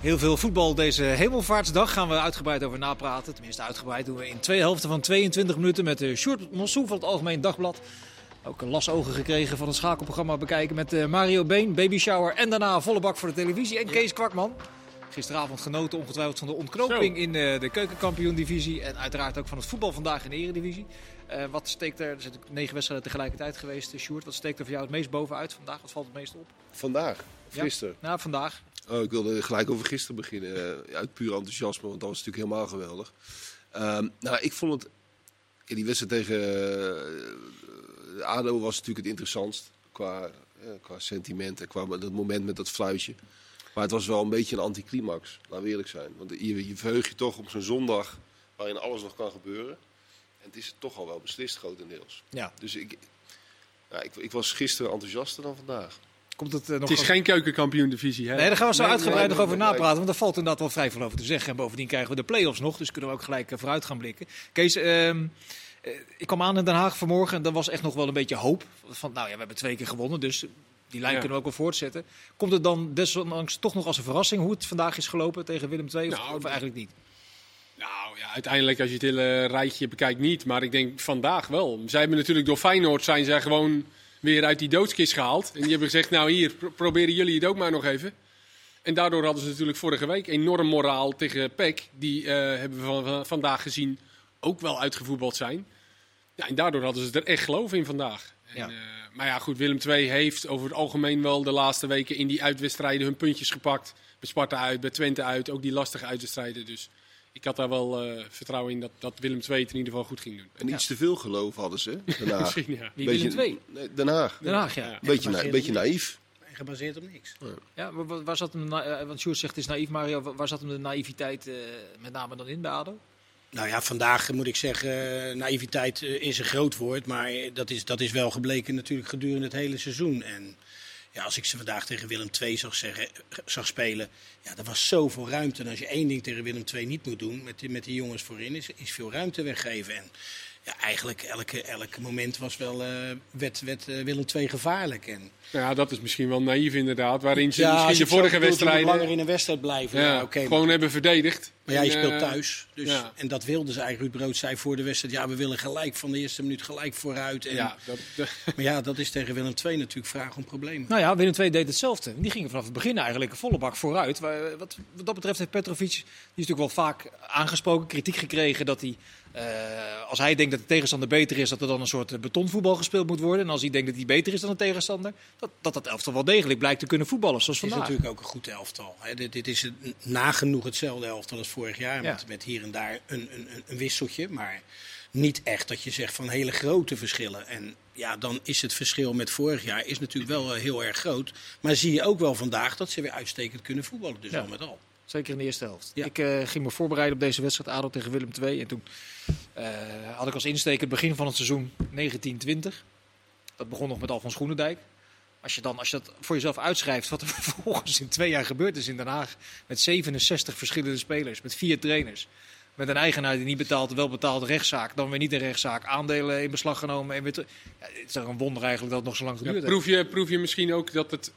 Heel veel voetbal deze hemelvaartsdag gaan we uitgebreid over napraten. Tenminste, uitgebreid doen we in twee helften van 22 minuten met de Sjoerd Monsou van het Algemeen Dagblad. Ook een lasogen gekregen van het schakelprogramma bekijken met eh, Mario Been, Baby Shower en daarna volle bak voor de televisie. En Kees Kwakman. Gisteravond genoten ongetwijfeld van de ontknoping Zo. in eh, de keukenkampioen-divisie. En uiteraard ook van het voetbal vandaag in de eredivisie. Eh, wat steekt er, er zijn negen wedstrijden tegelijkertijd geweest. eh, Sjoerd, wat steekt er voor jou het meest bovenuit vandaag? Wat valt het meest op? Vandaag, of Ja. gisteren. Nou, vandaag. Oh, ik wilde gelijk over gisteren beginnen. eh, uit puur enthousiasme, want dat was natuurlijk helemaal geweldig. Ehm, nou, ik vond het... die wedstrijd tegen eh, ADO was natuurlijk het interessantst. Qua, eh, qua sentiment en qua dat moment met dat fluitje. Maar het was wel een beetje een anticlimax, laten we eerlijk zijn. Want je, je verheug je toch op zo'n zondag waarin alles nog kan gebeuren. En het is toch al wel beslist grotendeels. Ja. Dus ik, ja, ik, ik was gisteren enthousiaster dan vandaag. Komt het, eh, nog Het is geen keukenkampioen-divisie, hè? Nee, daar gaan we zo Nee, uitgebreid nee, nog over nee, nee. napraten. Want daar valt inderdaad wel vrij veel over te zeggen. En bovendien krijgen we de play-offs nog. Dus kunnen we ook gelijk eh, vooruit gaan blikken. Kees, ehm, eh, ik kwam aan in Den Haag vanmorgen. En er was echt nog wel een beetje hoop. Van, nou ja, we hebben twee keer gewonnen. Dus die lijn Ja. kunnen we ook wel voortzetten. Komt het dan desondanks toch nog als een verrassing hoe het vandaag is gelopen tegen Willem II? Of, Nou, of eigenlijk niet? Nou ja, uiteindelijk als je het hele rijtje bekijkt niet. Maar ik denk vandaag wel. Zij hebben natuurlijk door Feyenoord zijn zij gewoon weer uit die doodskist gehaald. En die hebben gezegd, nou hier, pro- proberen jullie het ook maar nog even. En daardoor hadden ze natuurlijk vorige week enorm moraal tegen PEC. Die eh, hebben we van, van- vandaag gezien ook wel uitgevoetbald zijn. Ja, en daardoor hadden ze er echt geloof in vandaag. En, Ja. eh, maar ja, goed, Willem II heeft over het algemeen wel de laatste weken in die uitwedstrijden hun puntjes gepakt. Bij Sparta uit, bij Twente uit, ook die lastige uitwedstrijden. Dus ik had daar wel eh, vertrouwen in dat, dat Willem II het in ieder geval goed ging doen. En iets te veel geloof hadden ze, Den Haag. Misschien, ja. Wie Beetje- Willem II? Nee, Den Haag. Den Haag, ja. Ja. ja. Beetje, na, beetje naïef. En gebaseerd op niks. waar, waar- waar zat hem, eh, want Sjoerd zegt het is naïef, Mario. Waar- Waar zat hem de naïviteit eh, met name dan in bij ADO? Nou ja, vandaag moet ik zeggen, naïviteit is een groot woord. Maar dat is, dat is wel gebleken natuurlijk gedurende het hele seizoen. En ja, als ik ze vandaag tegen Willem II zag, zeggen, zag spelen, ja, er was zoveel ruimte. En als je één ding tegen Willem II niet moet doen, met die, met die jongens voorin, is, is veel ruimte weggeven. En ja, eigenlijk elke, elk moment was wel, eh werd, werd eh, Willem II gevaarlijk. En, ja, dat is misschien wel naïef inderdaad. Waarin ze ja, misschien je de vorige wedstrijden langer in een wedstrijd blijven. Ja, oké, gewoon maar- hebben verdedigd. Maar ja, je speelt eh, thuis. Dus, ja. En dat wilden ze eigenlijk. Ruud Brood zei voor de wedstrijd: ja, we willen gelijk van de eerste minuut gelijk vooruit. En, Ja, dat, Maar ja, dat is tegen Willem II natuurlijk vraag om problemen. Nou ja, Willem II deed hetzelfde. Die gingen vanaf het begin eigenlijk een volle bak vooruit. Wat, wat dat betreft heeft Petrovic, die is natuurlijk wel vaak aangesproken, kritiek gekregen dat hij, eh, als hij denkt dat de tegenstander beter is, dat er dan een soort eh, betonvoetbal gespeeld moet worden. En als hij denkt dat hij beter is dan de tegenstander, dat dat, dat elftal wel degelijk blijkt te kunnen voetballen, zoals Het is vandaag. natuurlijk ook een goed elftal. Hè. Dit, dit is nagenoeg hetzelfde elftal als vorig jaar. Ja. Met, met hier en daar een, een, een- een wisseltje. Maar niet echt dat je zegt van hele grote verschillen. En ja, dan is het verschil met vorig jaar is natuurlijk wel eh, heel erg groot. Maar zie je ook wel vandaag dat ze weer uitstekend kunnen voetballen. Dus Ja. al met al. Zeker in de eerste helft. Ja. Ik eh, ging me voorbereiden op deze wedstrijd ADO tegen Willem II. En toen eh, had ik als insteek het begin van het seizoen 1920. Dat begon nog met Alfons Groenendijk. Als je, dan, als je dat voor jezelf uitschrijft, wat er vervolgens in twee jaar gebeurd is in Den Haag. Met 67 verschillende spelers, met vier trainers. Met een eigenaar die niet betaalt, wel betaalt rechtszaak. Dan weer niet een rechtszaak, aandelen in beslag genomen. En weer ja, het is toch een wonder eigenlijk dat het nog zo lang geduurd proef, je, proef je misschien ook dat het.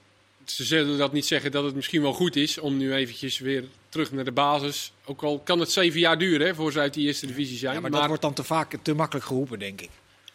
Ze zullen dat niet zeggen dat het misschien wel goed is om nu eventjes weer terug naar de basis. Ook al kan het zeven jaar duren hè, voor ze uit die eerste divisie zijn. Ja, maar, maar dat wordt dan te vaak te makkelijk geroepen, denk ik.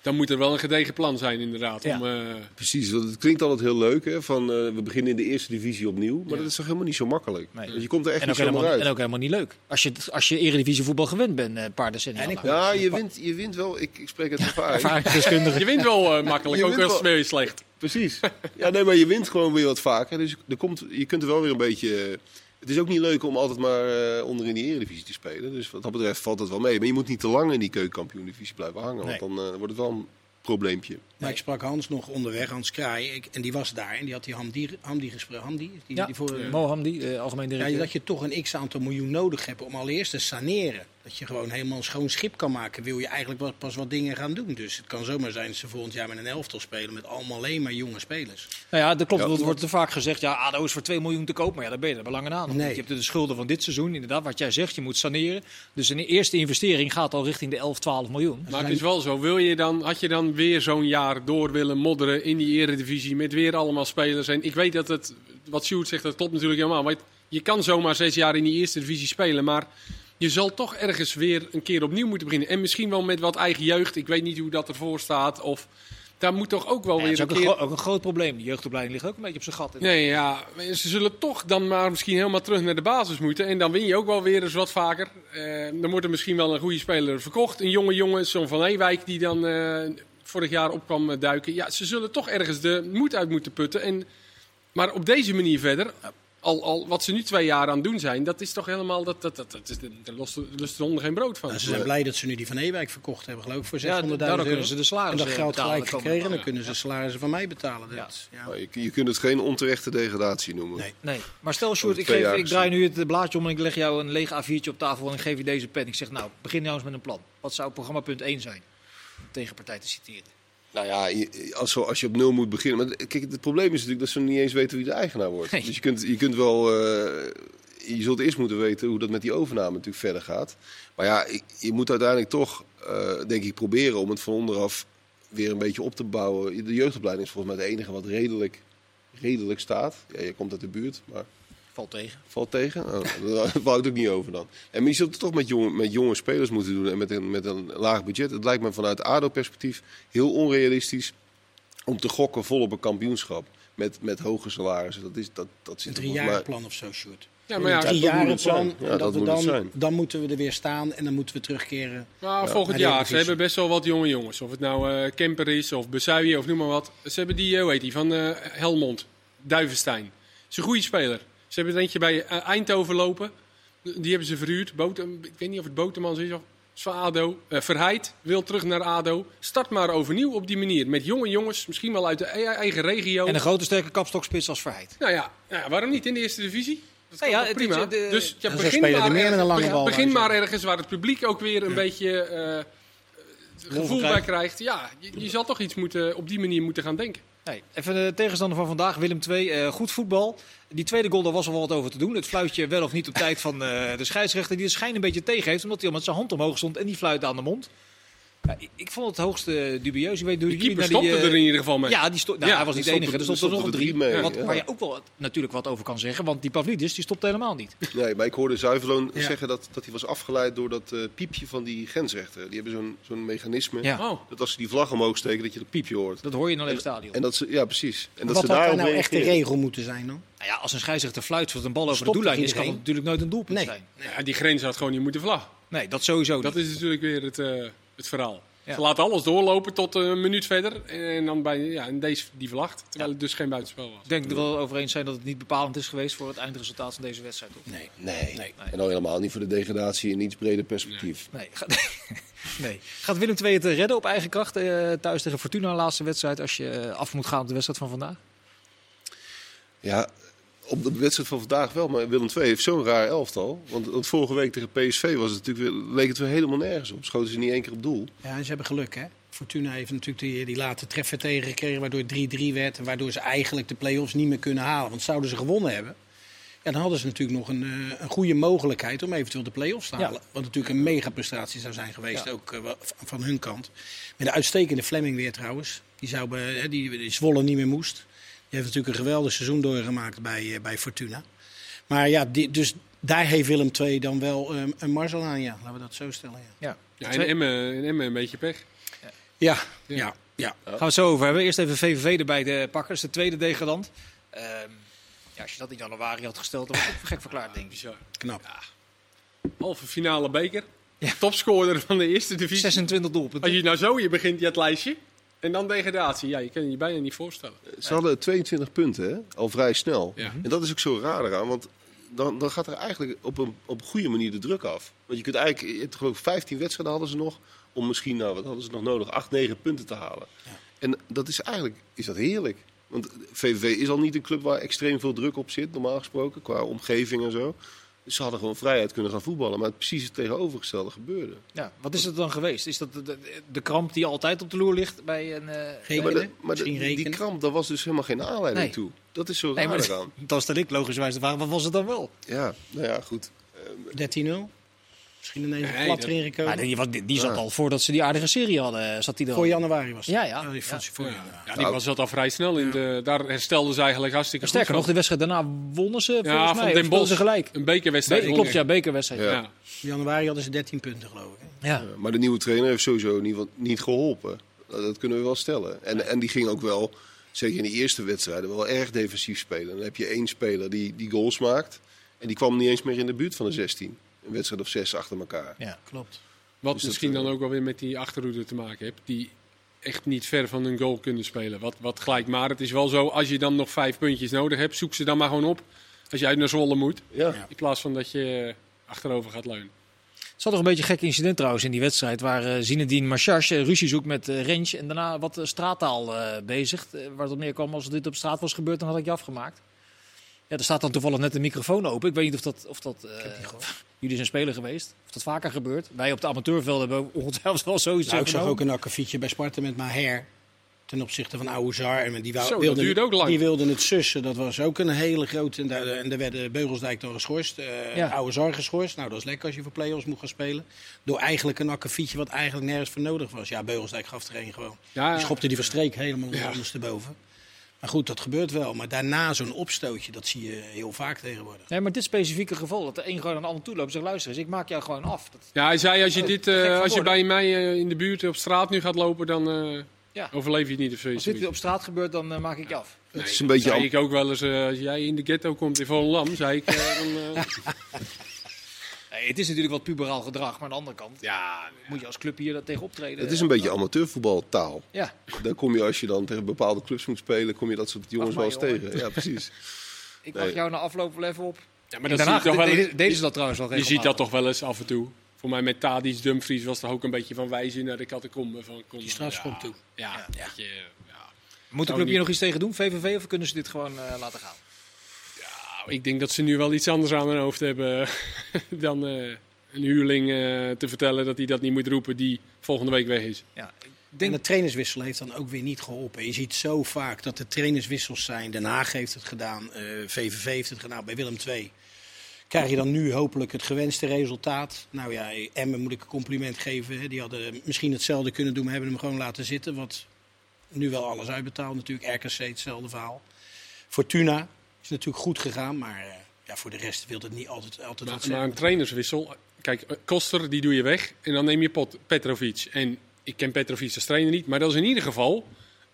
Dan moet er wel een gedegen plan zijn, inderdaad. Ja. Om, eh, Precies, want het klinkt altijd heel leuk, hè, van eh, we beginnen in de eerste divisie opnieuw. Maar Ja. dat is toch helemaal niet zo makkelijk? Nee. Want je komt er echt En niet helemaal, uit. en ook helemaal niet leuk. Als je, als je eredivisie voetbal gewend bent, eh, een paar decennia En ik- lang. Ja, je wint, je wint wel. Ik, ik spreek het ervaring. Je wint wel eh, makkelijk, Je ook als het weer slecht. Precies. Ja, nee, maar je wint gewoon weer wat vaker. Dus er komt, je kunt er wel weer een beetje... Het is ook niet leuk om altijd maar eh, onder in die eredivisie te spelen. Dus wat dat betreft valt dat wel mee. Maar je moet niet te lang in die keukenkampioen-divisie blijven hangen. Nee. Want dan eh, wordt het wel een probleempje. Maar ik sprak Hans nog onderweg, Hans Kraai. Ik, en die was daar en die had die Hamdi, Hamdi gesproken. Hamdi, die, Ja, die voor, Mohamdi, eh, algemeen Ja, directeur. dat je toch een x-aantal miljoen nodig hebt om allereerst te saneren. Dat je gewoon helemaal een schoon schip kan maken. Wil je eigenlijk pas wat dingen gaan doen. Dus het kan zomaar zijn dat ze volgend jaar met een elftal spelen. Met allemaal alleen maar jonge spelers. Nou ja, dat klopt. Ja. want Er wordt te vaak gezegd, ja, ADO is voor 2 miljoen te koop. Maar ja, daar ben je er belangen aan. Nee. Je hebt de schulden van dit seizoen, inderdaad, wat jij zegt, je moet saneren. Dus een eerste investering gaat al richting de 11, 12 miljoen. Maar het is wel zo, wil je dan, had je dan weer zo'n jaar door willen modderen in die eredivisie met weer allemaal spelers? En ik weet dat het, wat Sjoerd zegt, dat klopt natuurlijk helemaal. Maar je kan zomaar zes jaar in die eerste divisie spelen, maar je zal toch ergens weer een keer opnieuw moeten beginnen. En misschien wel met wat eigen jeugd. Ik weet niet hoe dat ervoor staat. Of daar moet toch ook wel Ja, dat is weer ook een keer... ook een groot probleem. De jeugdopleiding ligt ook een beetje op zijn gat. Nee, ja, ze zullen toch dan maar misschien helemaal terug naar de basis moeten. En dan win je ook wel weer eens wat vaker. Eh, dan wordt er misschien wel een goede speler verkocht. Een jonge jongen, zo'n Van Ewijk, die dan eh, vorig jaar op kwam eh, duiken. Ja, ze zullen toch ergens de moed uit moeten putten. En, maar op deze manier verder, al, al wat ze nu twee jaar aan het doen zijn, dat is toch helemaal, dat, dat, dat, dat is, daar lost de- lust de honden geen brood van. Nou, ze zijn blij dat ze nu die Van Ewijk verkocht hebben, geloof ik, voor 600.000 Ja, euro. kunnen ze de salaris, En dat geld gelijk de gekregen, dan maanden. kunnen ze salarissen van mij betalen. Ja. Dat, ja. Maar je, je kunt het geen onterechte degradatie noemen. Nee. Nee, maar stel Sjoerd, ik, geef, ik draai nu het blaadje om en ik leg jou een leeg A4'tje op tafel en ik geef je deze pen. Ik zeg nou, begin nou eens met een plan. Wat zou programma punt 1 zijn? Om de tegenpartij te citeren. Nou ja, als, zo- als je op nul moet beginnen. Maar kijk, het probleem is natuurlijk dat ze niet eens weten wie de eigenaar wordt. Nee. Dus je kunt, je kunt wel. eh, je zult eerst moeten weten hoe dat met die overname natuurlijk verder gaat. Maar ja, je, je moet uiteindelijk toch, eh, denk ik, proberen om het van onderaf weer een beetje op te bouwen. De jeugdopleiding is volgens mij het enige wat redelijk, redelijk staat. Ja, je komt uit de buurt, maar Valt tegen. valt tegen. Oh, daar wou ik het ook niet over dan. En je zult het toch met jonge, met jonge spelers moeten doen en met een, met een laag budget. Het lijkt me vanuit ADO-perspectief heel onrealistisch om te gokken vol op een kampioenschap. Met, met hoge salarissen. Dat, is, dat, dat Een zit er drie volgens mij- jaar plan of zo, Sjoerd. Ja, maar ja, dat Drie jaren zijn. plan, Ja, dat dat we dan, zijn. dan moeten we er weer staan en dan moeten we terugkeren. Maar volgend jaar, ze hebben best wel wat jonge jongens. Of het nou eh Kemper is of Besuije of noem maar wat. Ze hebben die, eh, hoe heet die, van eh, Helmond, Duivenstein. is een goede speler. Ze hebben er eentje bij eh, Eindhoven lopen. Die hebben ze verhuurd. Botem, ik weet niet of het Botemans is of van ADO. Eh Verheid wil terug naar ADO. Start maar overnieuw op die manier. Met jonge jongens, misschien wel uit de e- eigen regio. En een grote sterke kapstokspits als Verheid. Nou ja, nou ja, waarom niet in de eerste divisie? Dat Nee, ja, het is, prima. eh, de- dus ja, begin spelen er maar, meer lange begin- bal, begin maar ergens waar het publiek ook weer een beetje eh, het gevoel bij krijgt. krijgt. Ja, je, je zal toch iets moeten, op die manier moeten gaan denken. Nee, even de tegenstander van vandaag, Willem II. eh, goed voetbal. Die tweede goal, daar was al wat over te doen. Het fluitje wel of niet op tijd van eh, de scheidsrechter. Die de schijn een beetje tegen heeft, omdat hij al met zijn hand omhoog stond en die fluit aan de mond. Ja, ik, ik vond het hoogste dubieus. Ik weet, De keeper die, stopte eh, er in ieder geval mee. Ja, die sto- nou, Ja, hij was niet de enige. Er stond er nog een drie. drie mee, Wat, ja. Waar je ook wel natuurlijk wat over kan zeggen. Want die Pavlidis die stopte helemaal niet. Nee, maar ik hoorde Zuiverloon Ja. zeggen dat, dat hij was afgeleid door dat eh, piepje van die grensrechter. Die hebben zo'n zo'n mechanisme. Ja. Oh, Dat als ze die vlag omhoog steken, dat je dat piepje hoort. Dat hoor je in een leeg stadion. En dat ze, ja, precies. En dat Wat ze had daar daarop nou echt de regel moeten zijn dan? Nou ja, als een scheidsrechter fluit zodat een bal over de doellijn is, kan het natuurlijk nooit een doelpunt Nee. zijn. ja, die grens had gewoon niet moeten vlag. Nee, dat sowieso Dat is natuurlijk weer het, eh, het verhaal. Ja. Ze laten alles doorlopen tot een minuut verder. En dan bij ja, en deze die vlagt. Terwijl het dus geen buitenspel was. Ik denk er wel over eens zijn dat het niet bepalend is geweest voor het eindresultaat van deze wedstrijd. Toch? Nee. Nee. Nee. En al helemaal niet voor de degradatie in iets breder perspectief. Nee. Gaat, nee. Gaat Willem II het redden op eigen kracht eh, thuis tegen Fortuna, laatste wedstrijd, als je eh, af moet gaan op de wedstrijd van vandaag? Ja, op de wedstrijd van vandaag wel, maar Willem II heeft zo'n raar elftal. Want, want vorige week tegen PSV was het natuurlijk weer, leek het weer helemaal nergens op. Schoten ze niet één keer op doel. Ja, en ze hebben geluk, hè? Fortuna heeft natuurlijk die, die late treffer tegengekregen, waardoor het 3-3 werd. En waardoor ze eigenlijk de play-offs niet meer kunnen halen. Want zouden ze gewonnen hebben, ja, dan hadden ze natuurlijk nog een, eh, een goede mogelijkheid om eventueel de play-offs te Ja. halen. Wat natuurlijk een mega prestatie zou zijn geweest, Ja. ook eh, van- hun kant. Met een uitstekende Fleming weer trouwens. Die, zou hè, die, die Zwolle niet meer moest. Die heeft natuurlijk een geweldig seizoen doorgemaakt bij, eh, bij Fortuna. Maar ja, die, dus daar heeft Willem II dan wel eh, een marzel aan, ja. Laten we dat zo stellen, ja. Ja. Ja, en Emmen, en Emmen een beetje pech. Ja, ja, ja. Gaan we het zo over hebben. Eerst even VVV erbij de pakken. Dat is de tweede degradant. Ehm ja, als je dat in januari had gesteld, dan was het gek verklaard, denk ik. Knap. Halve finale beker. Ja. Topscorer van de eerste divisie. 26 doelpunten. Als je nou zo, je begint je het lijstje. En dan degradatie. Ja, je kan je bijna niet voorstellen. Ze hadden 22 punten, hè? al vrij snel. Ja. En dat is ook zo raar eraan, want dan, dan gaat er eigenlijk op een, op een goede manier de druk af. Want je kunt eigenlijk, je hebt geloof ik 15 wedstrijden hadden ze nog, om misschien, nou wat hadden ze nog nodig, 8, 9 punten te halen. En dat is eigenlijk, is dat heerlijk. Want VVV is al niet een club waar extreem veel druk op zit, normaal gesproken, qua omgeving en zo. Ze hadden gewoon vrijheid kunnen gaan voetballen, maar het precies het tegenovergestelde gebeurde. Ja, wat is het dan geweest? Is dat de, de, de kramp die altijd op de loer ligt bij een... Rekenen? Maar, de, die kramp, daar was dus helemaal geen aanleiding Nee. toe. Dat is zo Nee, raar maar eraan. dan stel ik logischerwijs de vraag, wat was het dan wel? Ja, nou ja, goed. 13-0? Misschien ineens een Nee, plat erin gekomen. Maar die, was- die, die zat al voordat ze die aardige serie hadden. Zat die voor januari was het. Ja, ja. die vond Ja. voor Ja, januari. ja, die was dat al vrij snel. In de, daar herstelden ze eigenlijk hartstikke Sterker goed nog, de wedstrijd daarna wonnen ze volgens Ja, mij. van Den ze gelijk. Een bekerwedstrijd. Be- klopt, ja, bekerwedstrijd. Ja. In januari hadden ze 13 punten, geloof ik. Ja. Ja, maar de nieuwe trainer heeft sowieso in ieder geval niet geholpen. Dat dat kunnen we wel stellen. En, en die ging ook wel, zeker in de eerste wedstrijden, wel erg defensief spelen. Dan heb je één speler die, die goals maakt. En die kwam niet eens meer in de buurt van de 16. Een wedstrijd of zes achter elkaar. Ja. Klopt. Wat Dus misschien eh, dan ook wel weer met die achterhoede te maken heeft. Die echt niet ver van hun goal kunnen spelen. Wat, wat gelijk. Maar het is wel zo, als je dan nog vijf puntjes nodig hebt, zoek ze dan maar gewoon op. Als je uit naar Zwolle moet. Ja. In plaats van dat je eh, achterover gaat leunen. Het zat nog een beetje een gek incident trouwens in die wedstrijd. Waar eh Zinedine Marchach eh, ruzie zoekt met eh Rens. En daarna wat eh, straattaal eh bezigt. Eh, waar het op neerkwam als dit op straat was gebeurd, dan had ik je afgemaakt. Ja, er staat dan toevallig net een microfoon open. Ik weet niet of dat... Of dat eh, jullie zijn speler geweest. Of dat vaker gebeurt. Wij op de amateurvelden hebben ongetwijfeld wel zoiets Nou, ik zag ook een akkefietje bij Sparta met Maher. Ten opzichte van Aouzar. En die, wou, Zo, wilden, ook lang. die wilden het sussen. Dat was ook een hele grote. En daar, en daar werden Beugelsdijk door geschorst. eh Ja. Geschorst. Nou, dat is lekker als je voor play-offs moet gaan spelen. Door eigenlijk een akkefietje wat eigenlijk nergens voor nodig was. Ja, Beugelsdijk gaf er een gewoon. Ja, Die schopte die verstreek helemaal Ja. ondersteboven. Maar goed, dat gebeurt wel. Maar daarna zo'n opstootje, dat zie je heel vaak tegenwoordig. Nee, maar dit specifieke geval, dat de een gewoon aan de ander toe loopt en zegt, luister eens, ik maak jou gewoon af. Dat, Ja, hij zei als je, Oh, dit, eh, als je bij mij eh, in de buurt op straat nu gaat lopen, dan eh, Ja. overleef je het niet of als dit op straat gebeurt, dan maak ik je af. Het is een beetje zei ik ook wel eens, als jij in de ghetto komt in Volendam, zei ik, dan, eh, Nee, het is natuurlijk wat puberaal gedrag, maar aan de andere kant ja, moet je als club hier dat tegen optreden. het is een beetje amateurvoetbaltaal. Ja, Daar kom je als je dan tegen bepaalde clubs moet spelen, kom je dat soort jongens wel eens jongen. tegen. Ja, precies. ik Nee. mag jou na afloop wel even op. ja, maar dat Den zie je Haag toch wel deden, deden ze dat trouwens wel Je ziet dat toch wel eens af en toe. Voor mij met Tadic Dumfries was toch ook een beetje van wijzen naar de catacombe. Van, kom, Die strafschop ja, toe. Ja, Ja. dat je, ja. Moet de club hier niet- nog iets tegen doen, VVV, of kunnen ze dit gewoon eh, laten gaan? Nou, ik denk dat ze nu wel iets anders aan hun hoofd hebben dan eh, een huurling eh, te vertellen dat hij dat niet moet roepen die volgende week weg is. Ja, ik En denk de trainerswissel heeft dan ook weer niet geholpen. Je ziet zo vaak dat er trainerswissels zijn. Den Haag heeft het gedaan, eh, VVV heeft het gedaan, bij Willem II. Krijg je dan nu hopelijk het gewenste resultaat? Nou ja, Emmen moet ik een compliment geven. hè. Die hadden misschien hetzelfde kunnen doen, maar hebben hem gewoon laten zitten. Wat nu wel alles uitbetaald natuurlijk. RKC hetzelfde verhaal. Fortuna is natuurlijk goed gegaan, maar eh, ja, voor de rest wil het niet altijd, altijd Maar, maar een trainerswissel, kijk, eh, Koster die doe je weg en dan neem je Pot, Petrovic. En ik ken Petrovic als trainer niet, maar dat is in ieder geval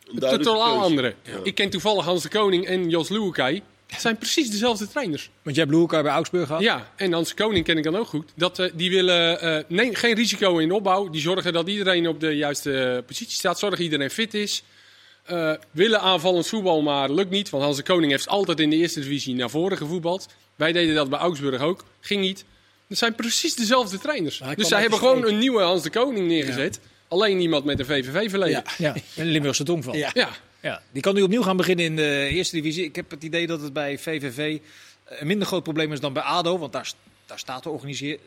Een totaal andere. Ik ken toevallig Hans de Koning en Jos Luukai. Het zijn precies dezelfde trainers. Want jij hebt Loerka bij Augsburg gehad. Ja, en Hans de Koning ken ik dan ook goed. Dat, eh, die willen eh, nee, geen risico in de opbouw. Die zorgen dat iedereen op de juiste positie staat. Zorgen dat iedereen fit is. Eh, willen aanvallend voetbal, maar lukt niet. Want Hans de Koning heeft altijd in de eerste divisie naar voren gevoetbald. Wij deden dat bij Augsburg ook. Ging niet. Het zijn precies dezelfde trainers. Dus zij hebben gewoon een nieuwe Hans de Koning neergezet. Alleen iemand met een VVV-verleden. Ja. Ja. Ja, en Limburgse tongval. Ja. Ja. Ja, die kan nu opnieuw gaan beginnen in de eerste divisie. Ik heb het idee dat het bij VVV een minder groot probleem is dan bij ADO. Want daar, daar staat de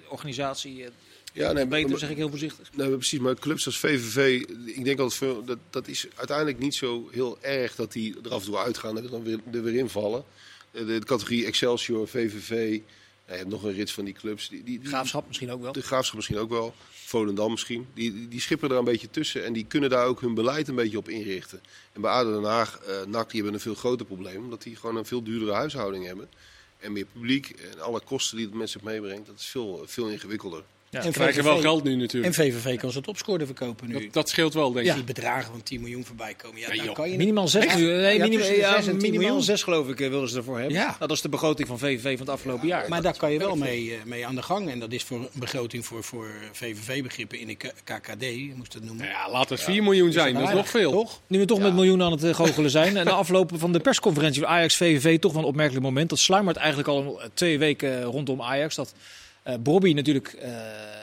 organisatie eh, Ja, nee, beter, maar- zeg ik heel voorzichtig. Nee, maar precies. Maar clubs als VVV, ik denk altijd dat, dat is uiteindelijk niet zo heel erg dat die er af en toe uitgaan en er dan weer, er weer invallen. De, de categorie Excelsior, VVV, nou, nog een rits van die clubs. Die, die, die- Graafschap misschien ook wel. De Graafschap misschien ook wel. Volendam misschien. Die, die, die schipperen er een beetje tussen. En die kunnen daar ook hun beleid een beetje op inrichten. En bij ADO Den Haag, eh NAC, die hebben een veel groter probleem. Omdat die gewoon een veel duurdere huishouding hebben. En meer publiek. En alle kosten die het met zich meebrengt. Dat is veel, veel ingewikkelder. Ja. En Krijgen wel geld nu natuurlijk. En VVV kan ze topscorer verkopen nu. Dat, dat scheelt wel, denk ik. Die bedragen van 10 miljoen voorbij komen. Ja, kan je. Minimaal 6 Echt? miljoen. Nee, Ja, minimaal, ja, zes en 10 minimaal miljoen. 6 geloof ik eh, wilden ze ervoor hebben. Ja. Dat is de begroting van VVV van het afgelopen jaar. Maar daar kan je wel mee, eh, mee aan de gang. En dat is voor een begroting voor, voor VVV-begrippen in de KKD, moest dat noemen. Ja, laat het 4 miljoen zijn. Dat is nog veel. Toch? Nu we toch met miljoenen aan het eh, goochelen zijn. En de afloop van de persconferentie van Ajax-VVV toch wel een opmerkelijk moment. Dat sluimert eigenlijk al twee weken rondom Ajax. Dat Bobby natuurlijk eh,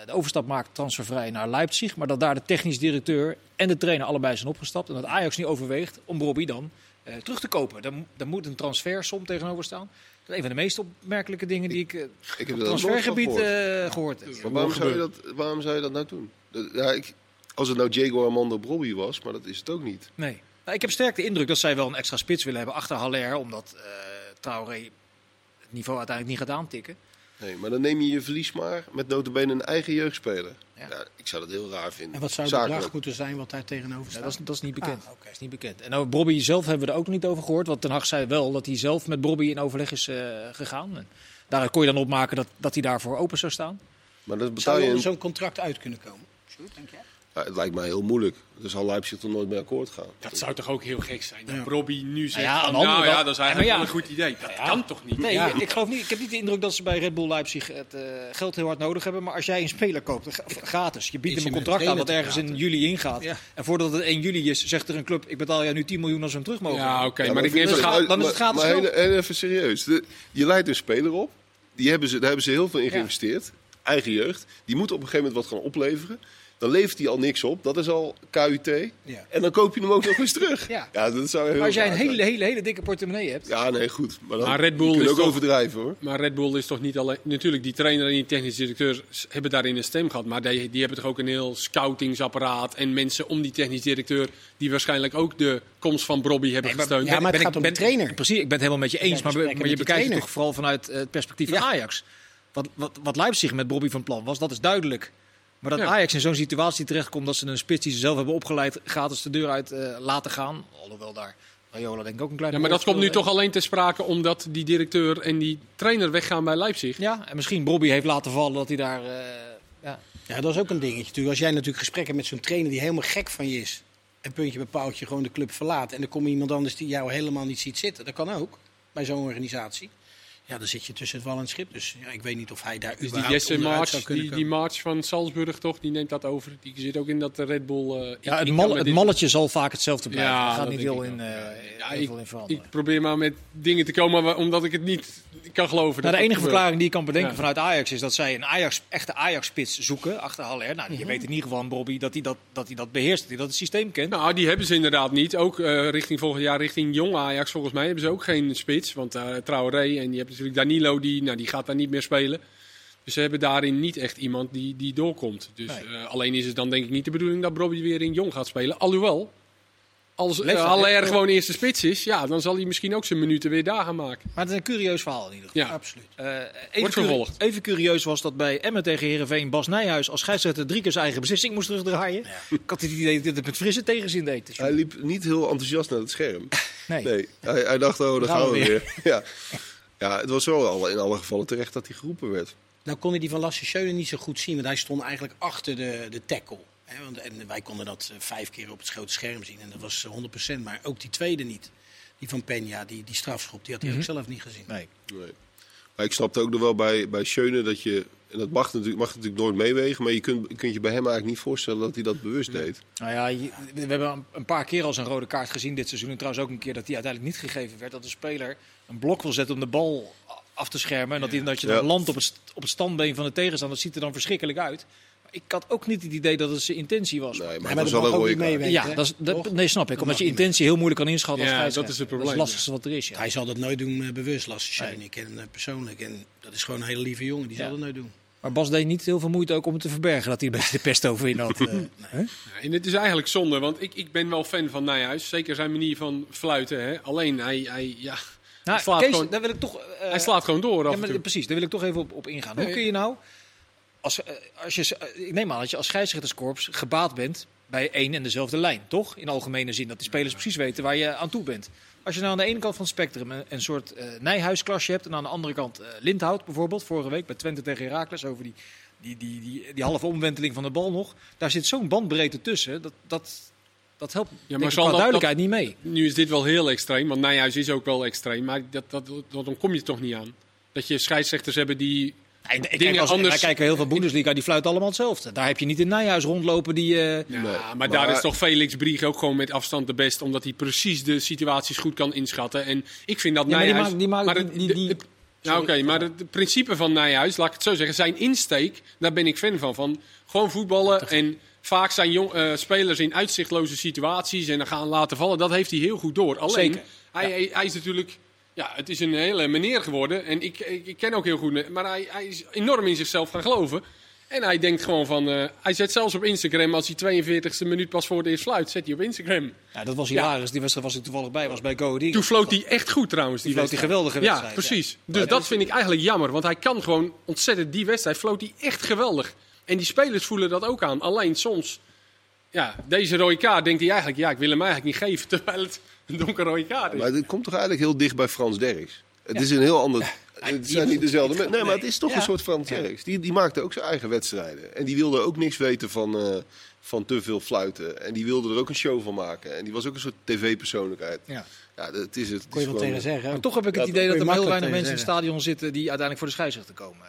de overstap maakt transfervrij naar Leipzig. Maar dat daar de technisch directeur en de trainer allebei zijn opgestapt. En dat Ajax nu overweegt om Bobby dan eh, terug te kopen. Daar, daar moet een transfersom tegenover staan. Dat is een van de meest opmerkelijke dingen die ik Ik heb op het transfergebied gehoord. eh, gehoord heb. Maar waarom zou, je dat, waarom zou je dat nou doen? Ja, ik, als het nou Diego Armando Bobby was, maar dat is het ook niet. Nee. Nou, ik heb sterk de indruk dat zij wel een extra spits willen hebben achter Haller. Omdat eh Traoré het niveau uiteindelijk niet gaat aantikken. Nee, maar dan neem je je verlies maar met notabene een eigen jeugdspeler. Ja. Ja. ik zou dat heel raar vinden. En wat zou het Zakelijk. bedrag moeten zijn wat daar tegenover Ja, staat? dat, is, dat is niet bekend. Ah. Dat is niet bekend. En over Bobby zelf hebben we er ook nog niet over gehoord. Want Ten Hag zei wel dat hij zelf met Bobby in overleg is eh, gegaan. En daaruit kon je dan opmaken dat, dat hij daarvoor open zou staan. Maar dat betaal Zou je zo'n contract uit kunnen komen? Denk jij? Ja, het lijkt mij heel moeilijk. Dus zal Leipzig toch nooit mee akkoord gaan. Dat zou toch ook heel gek zijn. Dat Ja. Robbie nu zegt ja, andere nou ja, dat is eigenlijk ja. wel een goed idee. Dat Ja. kan toch niet? Nee, Ja. ik, geloof niet, ik heb niet de indruk dat ze bij Red Bull Leipzig het eh, geld heel hard nodig hebben. Maar als jij een speler koopt, gra- gratis, je biedt hem een contract aan wat te ergens in juli ingaat. Ja. En voordat het 1 juli is, zegt er een club, ik betaal jou nu 10 miljoen als we hem terug mogen. Ja, oké, Ja, maar ik neem ga- dan is het gratis Maar geld. heel, heel even serieus. De- je leidt een speler op. Die hebben ze, daar hebben ze heel veel in Ja. geïnvesteerd. Eigen jeugd. Die moet op een gegeven moment wat gaan opleveren. Dan levert hij al niks op. Dat is al KUT. Ja. En dan koop je hem ook nog eens terug. Ja. dat zou heel Maar als jij een hele, hele, hele dikke portemonnee hebt. Ja, nee, goed. Maar, dan, Maar Red Bull je kunt is ook toch- overdrijven hoor. Maar Red Bull is toch niet alleen. Natuurlijk, die trainer en die technisch directeur hebben daarin een stem gehad. Maar die, die hebben toch ook een heel scoutingsapparaat. En mensen om die technisch directeur. die waarschijnlijk ook de komst van Bobby hebben Nee, maar- gesteund. Ja, maar het Ben ik- gaat om de ben- trainer. Precies, ik ben het helemaal met je eens. Maar, maar je bekijkt het toch vooral vanuit het perspectief van Ja. Ajax. Wat, wat, wat Leipzig met Bobby van plan was, dat is duidelijk. Maar dat Ja. Ajax in zo'n situatie terechtkomt dat ze een spits die ze zelf hebben opgeleid gratis de deur uit eh, laten gaan. Alhoewel daar Rayola denk ik ook een klein ja, maar dat komt nu toch alleen ter sprake omdat die directeur en die trainer weggaan bij Leipzig. Ja, en misschien Bobby heeft laten vallen dat hij daar... eh, ja. Ja, dat is ook een dingetje. natuurlijk. Als jij natuurlijk gesprekken met zo'n trainer die helemaal gek van je is. En puntje bij paaltje gewoon de club verlaat. En er komt iemand anders die jou helemaal niet ziet zitten. Dat kan ook bij zo'n organisatie. Ja, dan zit je tussen het wal en het schip. Dus ja, ik weet niet of hij daar Dus die überhaupt Jesse onderuit March, zou kunnen die, komen. die March van Salzburg toch, die neemt dat over. Die zit ook in dat eh, Red Bull. eh, ik- Ja, het, mal- het dit- malletje zal vaak hetzelfde blijven. Ja, gaat dat niet denk heel in, eh, Ja, heel ik- veel in veranderen. Ik probeer maar met dingen te komen waar- omdat ik het niet kan geloven. Nou, dat de enige verklaring die ik kan bedenken Ja. vanuit Ajax is dat zij een Ajax, echte Ajax-spits zoeken achter Haller. Nou, je weet in ieder geval Bobby dat hij dat, dat, hij dat beheerst, dat hij dat het systeem kent. Nou, die hebben ze inderdaad niet. Ook eh, richting volgend jaar, richting jong Ajax volgens mij, hebben ze ook geen spits. Want eh Traoré en je hebt natuurlijk Danilo, die, nou, die gaat daar niet meer spelen. Dus ze hebben daarin niet echt iemand die, die doorkomt. Dus Nee. eh, alleen is het dan denk ik niet de bedoeling dat Bobby weer in jong gaat spelen. Alhoewel, als uh, Haller gewoon eerste spits is, ja, dan zal hij misschien ook zijn minuten weer daar gaan maken. Maar het is een curieus verhaal in ieder geval. Ja, Absoluut. Eh, even, Wordt vervolgd. even curieus was dat bij Emmen tegen Herenveen Bas Nijhuis als scheidsrechter drie keer zijn eigen beslissing moest terugdraaien. Ik had het idee dat hij het met frisse tegenzin deed. Dus Hij liep niet heel enthousiast naar het scherm. nee. Nee, hij, hij dacht, oh, daar Gaan we we weer. Ja. ja, het was wel al in alle gevallen terecht dat hij geroepen werd. Nou kon hij die van Lasse Schöne niet zo goed zien, want hij stond eigenlijk achter de, de tackle. Hè, want, en wij konden dat eh, vijf keer op het grote scherm zien en dat was eh, 100%. Maar ook die tweede niet. Die van Peña, die, die strafschop, die had hij ook zelf niet gezien. Nee. Nee. Maar ik snapte ook nog wel bij, bij Schöne dat je... En dat mag natuurlijk, mag natuurlijk nooit meewegen. Maar je kunt, je kunt je bij hem eigenlijk niet voorstellen dat hij dat bewust deed. Nou ja, je- we hebben een- een paar keer al zijn rode kaart gezien dit seizoen. En trouwens ook een keer dat die uiteindelijk niet gegeven werd. Dat de speler een blok wil zetten om de bal af te schermen. En dat, die, dat je dan Ja. landt op het, op het standbeen van de tegenstander. Dat ziet er dan verschrikkelijk uit. Maar ik had ook niet het idee dat het zijn intentie was. Nee, maar maar het was dat wel een ook niet ja, dat, is, dat- nee, snap ik. Dat Omdat je intentie heel moeilijk kan inschatten als Ja, dat is het Dat probleem, is het lastigste wat er is. Ja. Hij zal dat nooit doen eh, bewust, Lasse Schöne. Ik ken hem eh, persoonlijk en dat is gewoon een hele lieve jongen, die Ja. zal dat nooit doen. Maar Bas deed niet heel veel moeite ook om het te verbergen dat hij een beetje de pest over in had. eh. En het is eigenlijk zonde, want ik, ik ben wel fan van Nijhuis. Zeker zijn manier van fluiten. Hè. Alleen, hij, hij, ja, Nou, slaat Kees, gewoon- daar wil ik toch. eh, hij slaat gewoon door Ja, maar, precies, daar wil ik toch even op, op ingaan. Hoe kun je nou, als, eh, als je, eh, ik neem aan dat je als scheidsrechterskorps gebaat bent bij één en dezelfde lijn, toch? In algemene zin, dat de spelers precies weten waar je aan toe bent. Als je nou aan de ene kant van het spectrum een, een soort eh Nijhuisklasje hebt en aan de andere kant eh, Lindhout bijvoorbeeld, vorige week bij Twente tegen Heracles over die, die, die, die, die halve omwenteling van de bal nog. Daar zit zo'n bandbreedte tussen, dat, dat, dat helpt ja, maar zal qua dat- duidelijkheid niet mee. Nu is dit wel heel extreem, want Nijhuis is ook wel extreem. Maar dat, dat, dat, dan kom je toch niet aan. Dat je scheidsrechters hebben die... Nee, ik Dingen kijk als, anders- Wij kijken heel veel Bundesliga, die fluiten allemaal hetzelfde. Daar heb je niet in Nijhuis rondlopen die... eh, Ja, Nee, maar, maar- daar is toch Felix Brieg ook gewoon met afstand de best. Omdat hij precies de situaties goed kan inschatten. En ik vind dat Ja, maar die Nijhuis... maakt- die maakt- maar het- die- de- die- het- nou, oké, maar het het principe van Nijhuis, laat ik het zo zeggen, zijn insteek, daar ben ik fan van. van gewoon voetballen en vaak zijn jong, eh, spelers in uitzichtloze situaties en dan gaan laten vallen. Dat heeft hij heel goed door. Alleen, Zeker. Hij, hij, hij is natuurlijk, ja, het is een hele meneer geworden. En ik, ik, ik ken ook heel goed, maar hij, hij is enorm in zichzelf gaan geloven. En hij denkt gewoon van... eh, hij zet zelfs op Instagram, als hij 42e minuut pas voor het eerst fluit, zet hij op Instagram. Ja, dat was Ja. hilarisch. Die wedstrijd was ik toevallig bij, was bij Go Ahead Eagles. Toen floot hij echt goed trouwens. Die, Die floot die geweldige wedstrijd, Ja, precies. Dus dat vind ik eigenlijk jammer. Want hij kan gewoon ontzettend die wedstrijd. Floot hij echt geweldig. En die spelers voelen dat ook aan. Alleen soms, ja, deze rode kaart denkt hij eigenlijk... Ja, ik wil hem eigenlijk niet geven. Terwijl het een donkere rode kaart is. Maar dit komt toch eigenlijk heel dicht bij Frans Derks. Het is een heel ander... Het zijn niet dezelfde mensen. Nee, maar het is toch Ja. een soort Frans Derks. Die, die maakte ook zijn eigen wedstrijden. En die wilde ook niks weten van, eh, van te veel fluiten. En die wilde er ook een show van maken. En die was ook een soort tv-persoonlijkheid. Ja. Ja, dat is het. Kon je wel gewoon- tegen zeggen. Maar toch heb ik het Ja, idee dat er heel weinig mensen in het stadion zitten die uiteindelijk voor de scheidsrechter komen.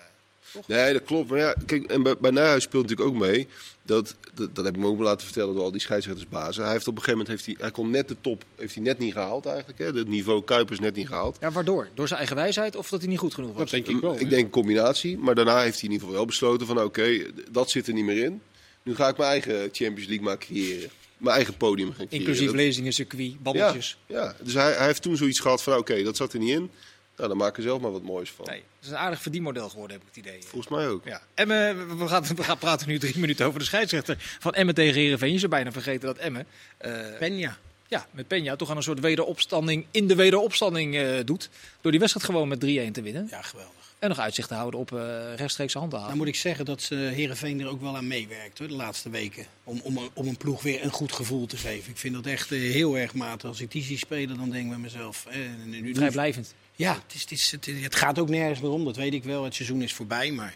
Nee, dat klopt. Maar ja, kijk, en bij, bij Nijhuis speelt natuurlijk ook mee. Dat, dat, dat heb ik me ook laten vertellen door al die scheidsrechtersbazen. Hij heeft op een gegeven moment heeft hij, hij kon net de top heeft hij net niet gehaald eigenlijk. Hè. Het niveau Kuipers net niet gehaald. Ja, waardoor? Door zijn eigen wijsheid of dat hij niet goed genoeg was? Dat denk ik wel. Ik hè. denk een combinatie. Maar daarna heeft hij in ieder geval wel besloten van oké, dat zit er niet meer in. Nu ga ik mijn eigen Champions League maar creëren. Mijn eigen podium gaan creëren. Inclusief lezingen, circuit, ja, babbeltjes. ja, dus hij, hij heeft toen zoiets gehad van oké, dat zat er niet in. Nou, dan maak ik er zelf maar wat moois van. Nee, het is een aardig verdienmodel geworden, heb ik het idee. Volgens mij ook. Ja. Emmen, we gaan, we gaan praten nu drie minuten over de scheidsrechter van Emmen tegen Heerenveen. Je zou bijna vergeten dat Emmen eh, Penja. ja, met Peña toch aan een soort wederopstanding in de wederopstanding eh, doet. Door die wedstrijd gewoon met 3-1 te winnen. Ja, geweldig. En nog uitzicht te houden op eh rechtstreekse Nou handhaven. moet ik zeggen dat ze Herenveen er ook wel aan meewerkt hoor, de laatste weken. Om, om, om een ploeg weer een goed gevoel te geven. Ik vind dat echt eh, heel erg matig. Als ik die zie spelen, dan denk ik bij mezelf. Eh, nu, nu- Vrijblijvend. Ja, het, is, het, is, het, het gaat ook nergens meer om, dat weet ik wel. Het seizoen is voorbij, maar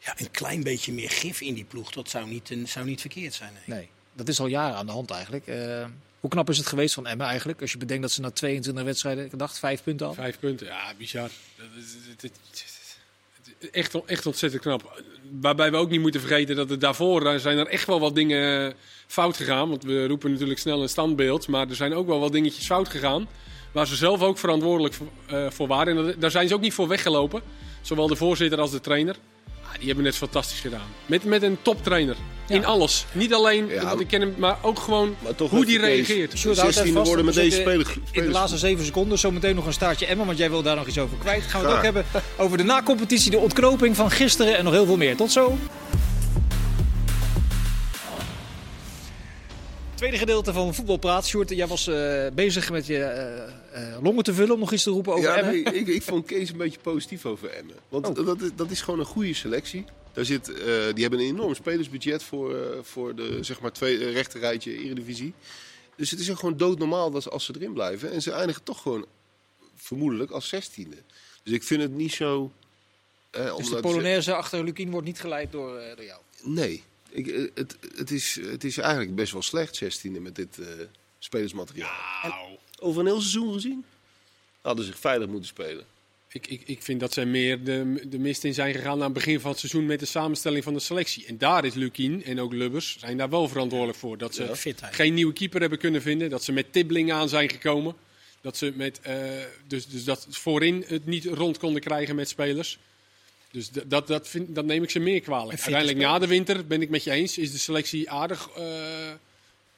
ja, een klein beetje meer gif in die ploeg, dat zou niet, een, zou niet verkeerd zijn. Nee. Nee, dat is al jaren aan de hand eigenlijk. Eh, hoe knap is het geweest van Emmen eigenlijk? Als je bedenkt dat ze na 22 wedstrijden, ik dacht vijf punten al. Vijf punten, ja, bizar. Echt, echt ontzettend knap. Waarbij we ook niet moeten vergeten dat er daarvoor zijn er echt wel wat dingen eh, fout gegaan. Want we roepen natuurlijk snel een standbeeld. Maar er zijn ook wel wat dingetjes fout gegaan. Waar ze zelf ook verantwoordelijk voor, eh, voor waren. En daar zijn ze ook niet voor weggelopen. Zowel de voorzitter als de trainer. Ah, die hebben het fantastisch gedaan. Met, met een toptrainer. In alles. Niet alleen, Ja. ik ken hem, maar ook gewoon Maar toch hoe die reageert. Sjoerd, houd even 16e vast, worden met we deze spelers. In de laatste zeven seconden zometeen nog een staartje Emmen, want jij wil daar nog iets over kwijt. Gaan we het ook hebben over de nacompetitie, de ontknoping van gisteren en nog heel veel meer. Tot zo. Tweede gedeelte van Voetbalpraat. Sjoerd, jij was eh, bezig met je eh, eh, longen te vullen om nog iets te roepen over Ja, Emmen. nee, ik, ik vond Kees een beetje positief over Emmen. Want Oh. dat, is- dat is gewoon een goede selectie. Daar zit, eh, die hebben een enorm spelersbudget voor, eh, voor de zeg maar, twee uh, rechterrijtje Eredivisie. Dus het is ook gewoon doodnormaal dat ze, als ze erin blijven. En ze eindigen toch gewoon vermoedelijk als zestiende. Dus ik vind het niet zo... Eh, Dus de nou Polonaise achter Lukien wordt niet geleid door, eh, door jou. Nee, ik, het, het, is, het is eigenlijk best wel slecht, zestiende, met dit eh, spelersmateriaal. Nou, Over een heel seizoen gezien hadden ze zich veilig moeten spelen. Ik, ik, ik vind dat zij meer de, de mist in zijn gegaan aan het begin van het seizoen met de samenstelling van de selectie. En daar is Lukien en ook Lubbers zijn daar wel verantwoordelijk voor. Dat ze Ja. Geen nieuwe keeper hebben kunnen vinden. Dat ze met Tibbling aan zijn gekomen. Dat ze met, eh, dus, dus dat voorin het niet rond konden krijgen met spelers. Dus dat, dat, vind, dat neem ik ze meer kwalijk. Uiteindelijk na de winter, ben ik met je eens, is de selectie aardig eh,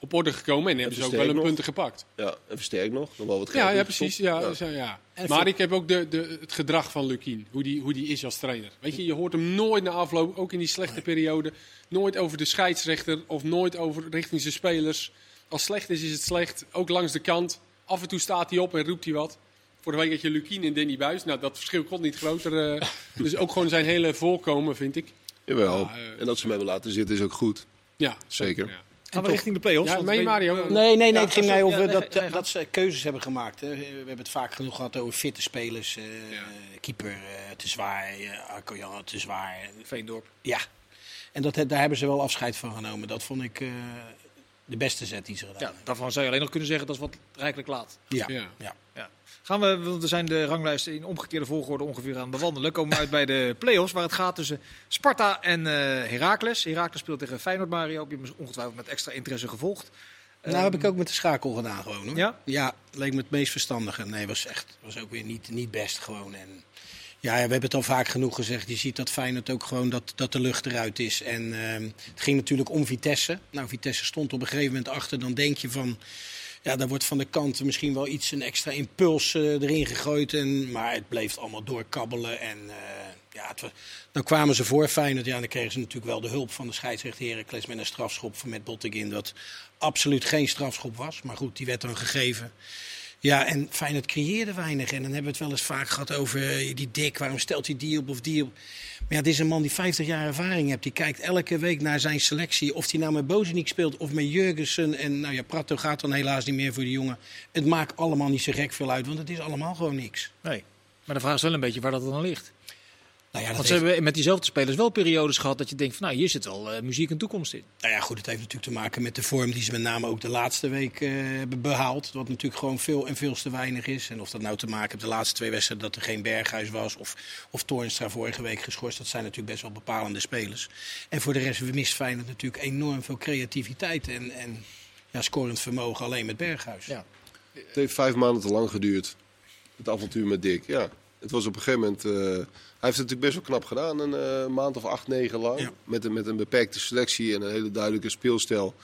op orde gekomen. En hebben ze ook wel hun nog. punten gepakt. Ja, en versterkt nog. Nog wel wat geld Ja, ja precies. Ja, Ja. zo, ja. Maar ik heb ook de, de, het gedrag van Lukien. Hoe die, hoe die is als trainer. Weet je, je hoort hem nooit na afloop, ook in die slechte periode. Nooit over de scheidsrechter of nooit over richting zijn spelers. Als slecht is, is het slecht. Ook langs de kant. Af en toe staat hij op en roept hij wat. Voor de week had je Lukien en Danny Buis. Nou, dat verschil kon niet groter. eh. dus ook gewoon zijn hele voorkomen, vind ik. Jawel. Ja, eh, en dat ze hem hebben laten zitten is ook goed. Ja, Zeker. Ja. Gaan we richting de play-offs? Ja, mee Mario. Nee, nee, nee. Ja, het ging mij ja, over nee, dat, dat ze keuzes hebben gemaakt. Hè. We hebben het vaak genoeg gehad over fitte spelers. eh, Ja. Keeper eh, te zwaar, uh, Arkoyan te zwaar. Veendorp. Ja. En dat, daar hebben ze wel afscheid van genomen. Dat vond ik eh, de beste zet die ze gedaan Ja, hebben. daarvan zou je alleen nog kunnen zeggen dat is wat rijkelijk laat. Ja. Ja. Ja. Gaan we, want we zijn de ranglijsten in omgekeerde volgorde ongeveer aan bewandelen. Komen we uit bij de play-offs waar het gaat tussen Sparta en eh Heracles. Heracles speelt tegen Feyenoord Mario. Heb je hem ongetwijfeld met extra interesse gevolgd. Nou heb ik ook met de schakel gedaan gewoon hoor. Ja? Ja, leek me het meest verstandige. Nee, was echt was ook weer niet, niet best gewoon. En ja, we hebben het al vaak genoeg gezegd. Je ziet dat Feyenoord ook gewoon dat, dat de lucht eruit is. En ehm, het ging natuurlijk om Vitesse. Nou, Vitesse stond op een gegeven moment achter. Dan denk je van, ja, daar wordt van de kant misschien wel iets, een extra impuls eh, erin gegooid. En, maar het bleef allemaal doorkabbelen. En eh, Ja, dan kwamen ze voor Feyenoord. Ja, dan kregen ze natuurlijk wel de hulp van de scheidsrechter Heracles met een strafschop van met Bottegin. Dat absoluut geen strafschop was. Maar goed, die werd dan gegeven. Ja, en Feyenoord creëerde weinig. En dan hebben we het wel eens vaak gehad over die dik. Waarom stelt hij die op of die op? Maar ja, dit is een man die 50 jaar ervaring heeft. Die kijkt elke week naar zijn selectie. Of hij nou met Bozenik speelt of met Jurgensen. En nou ja, Prato gaat dan helaas niet meer voor de jongen. Het maakt allemaal niet zo gek veel uit, want het is allemaal gewoon niks. Nee. Maar de vraag is wel een beetje waar dat dan ligt. Nou ja, dat Want ze heeft- hebben met diezelfde spelers wel periodes gehad dat je denkt van nou, hier zit wel eh, muziek en toekomst in. Nou ja, goed, het heeft natuurlijk te maken met de vorm die ze met name ook de laatste week eh, hebben behaald. Wat natuurlijk gewoon veel en veel te weinig is. En of dat nou te maken heeft met de laatste twee wedstrijden dat er geen Berghuis was. Of, of Toornstra vorige week geschorst. Dat zijn natuurlijk best wel bepalende spelers. En voor de rest mist Feyenoord natuurlijk enorm veel creativiteit. En, en ja, scorend vermogen alleen met Berghuis. Ja. Het heeft vijf maanden te lang geduurd. Het avontuur met Dick. Ja, het was op een gegeven moment. eh, hij heeft het natuurlijk best wel knap gedaan. Een eh, maand of acht, negen lang. Ja. Met, een, met een beperkte selectie en een hele duidelijke speelstijl.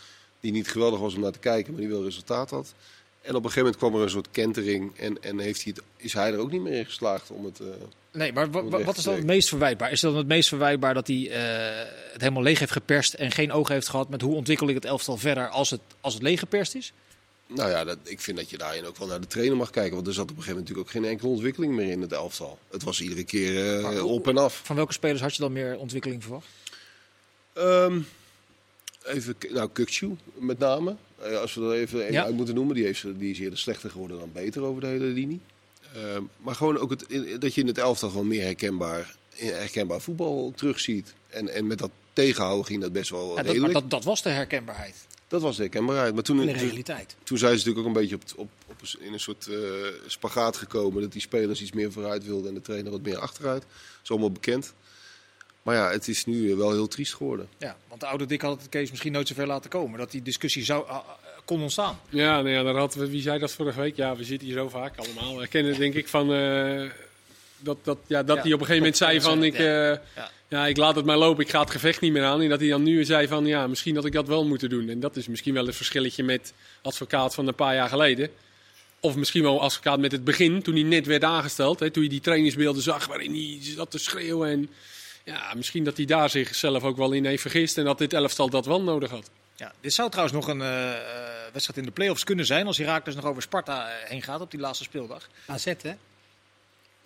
Die niet geweldig was om naar te kijken, maar die wel resultaat had. En op een gegeven moment kwam er een soort kentering. En, en heeft hij het, is hij er ook niet meer in geslaagd om het. eh, Nee, maar wat is dan het meest verwijtbaar? Is het dan het meest verwijtbaar dat hij eh, het helemaal leeg heeft geperst en geen oog heeft gehad met hoe ontwikkel ik het elftal verder als het, als het leeg geperst is? Nou ja, dat, ik vind dat je daarin ook wel naar de trainer mag kijken. Want er zat op een gegeven moment natuurlijk ook geen enkele ontwikkeling meer in het elftal. Het was iedere keer eh, Maar op en af. Van welke spelers had je dan meer ontwikkeling verwacht? Ehm, even, nou, Kukcu met name. Eh, als we er even één Ja. uit moeten noemen. Die, heeft, die is eerder slechter geworden dan beter over de hele linie. Ehm, maar gewoon ook het, dat je in het elftal gewoon meer herkenbaar, herkenbaar voetbal terugziet. En, en met dat tegenhouden ging dat best wel Ja, dat, maar redelijk. Dat, dat, dat was de herkenbaarheid. Was de herkenbaarheid. Maar toen, In de toen, realiteit. toen zijn ze natuurlijk ook een beetje op, op, op in een soort eh, spagaat gekomen. Dat die spelers iets meer vooruit wilden en de trainer wat meer achteruit. Dat is allemaal bekend. Maar ja, het is nu wel heel triest geworden. Ja, want de oude Dick had het Kees misschien nooit zover laten komen dat die discussie zou, ah, kon ontstaan. Ja, nou ja, daar hadden we, wie zei dat vorige week? Ja, we zitten hier zo vaak allemaal. We kennen denk ik van eh, dat, dat, ja, dat Ja, hij op een gegeven moment zei van ik, ja. eh, Ja. Ja, ik laat het maar lopen, ik ga het gevecht niet meer aan. En dat hij dan nu zei van ja, misschien had ik dat wel moeten doen. En dat is misschien wel het verschilletje met advocaat van een paar jaar geleden. Of misschien wel advocaat met het begin, toen hij net werd aangesteld. Hè, toen je die trainingsbeelden zag waarin hij zat te schreeuwen. En ja, misschien dat hij daar zichzelf ook wel in heeft vergist. En dat dit elftal dat wel nodig had. Ja, dit zou trouwens nog een eh, eh, wedstrijd in de play-offs kunnen zijn als Herakles nog over Sparta eh, heen gaat op die laatste speeldag. AZ, hè?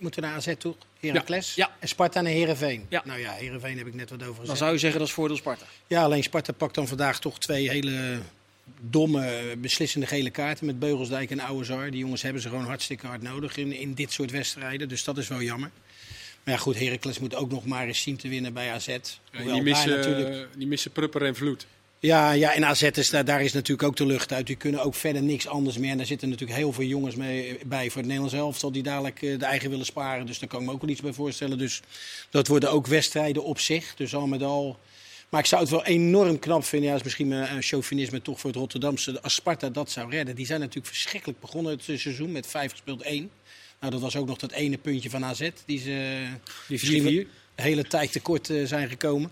Moeten we naar AZ toe? Heracles? Ja. En Sparta naar Heerenveen? Ja. Nou ja, Heerenveen heb ik net wat over gezegd. Dan zou je zeggen dat is voordeel Sparta. Ja, alleen Sparta pakt dan vandaag toch twee hele domme, beslissende gele kaarten met Beugelsdijk en Ouwezar. Die jongens hebben ze gewoon hartstikke hard nodig in, in dit soort wedstrijden. Dus dat is wel jammer. Maar ja, goed, Heracles moet ook nog maar eens zien te winnen bij AZ. Hoewel die, missen, natuurlijk... die missen Prupper en Vloed. Ja, ja, en AZ is daar, daar is natuurlijk ook de lucht uit. Die kunnen ook verder niks anders meer. En daar zitten natuurlijk heel veel jongens mee, bij voor het Nederlands elftal die dadelijk eh, de eigen willen sparen. Dus daar kan ik me ook wel iets bij voorstellen. Dus dat worden ook wedstrijden op zich. Dus al met al. Maar ik zou het wel enorm knap vinden. Ja, is misschien mijn eh, chauvinisme toch voor het Rotterdamse. Als Sparta dat zou redden. Die zijn natuurlijk verschrikkelijk begonnen het seizoen met vijf gespeeld één. Nou, dat was ook nog dat ene puntje van AZ. Die ze Die misschien 4-4. de hele tijd tekort eh, zijn gekomen.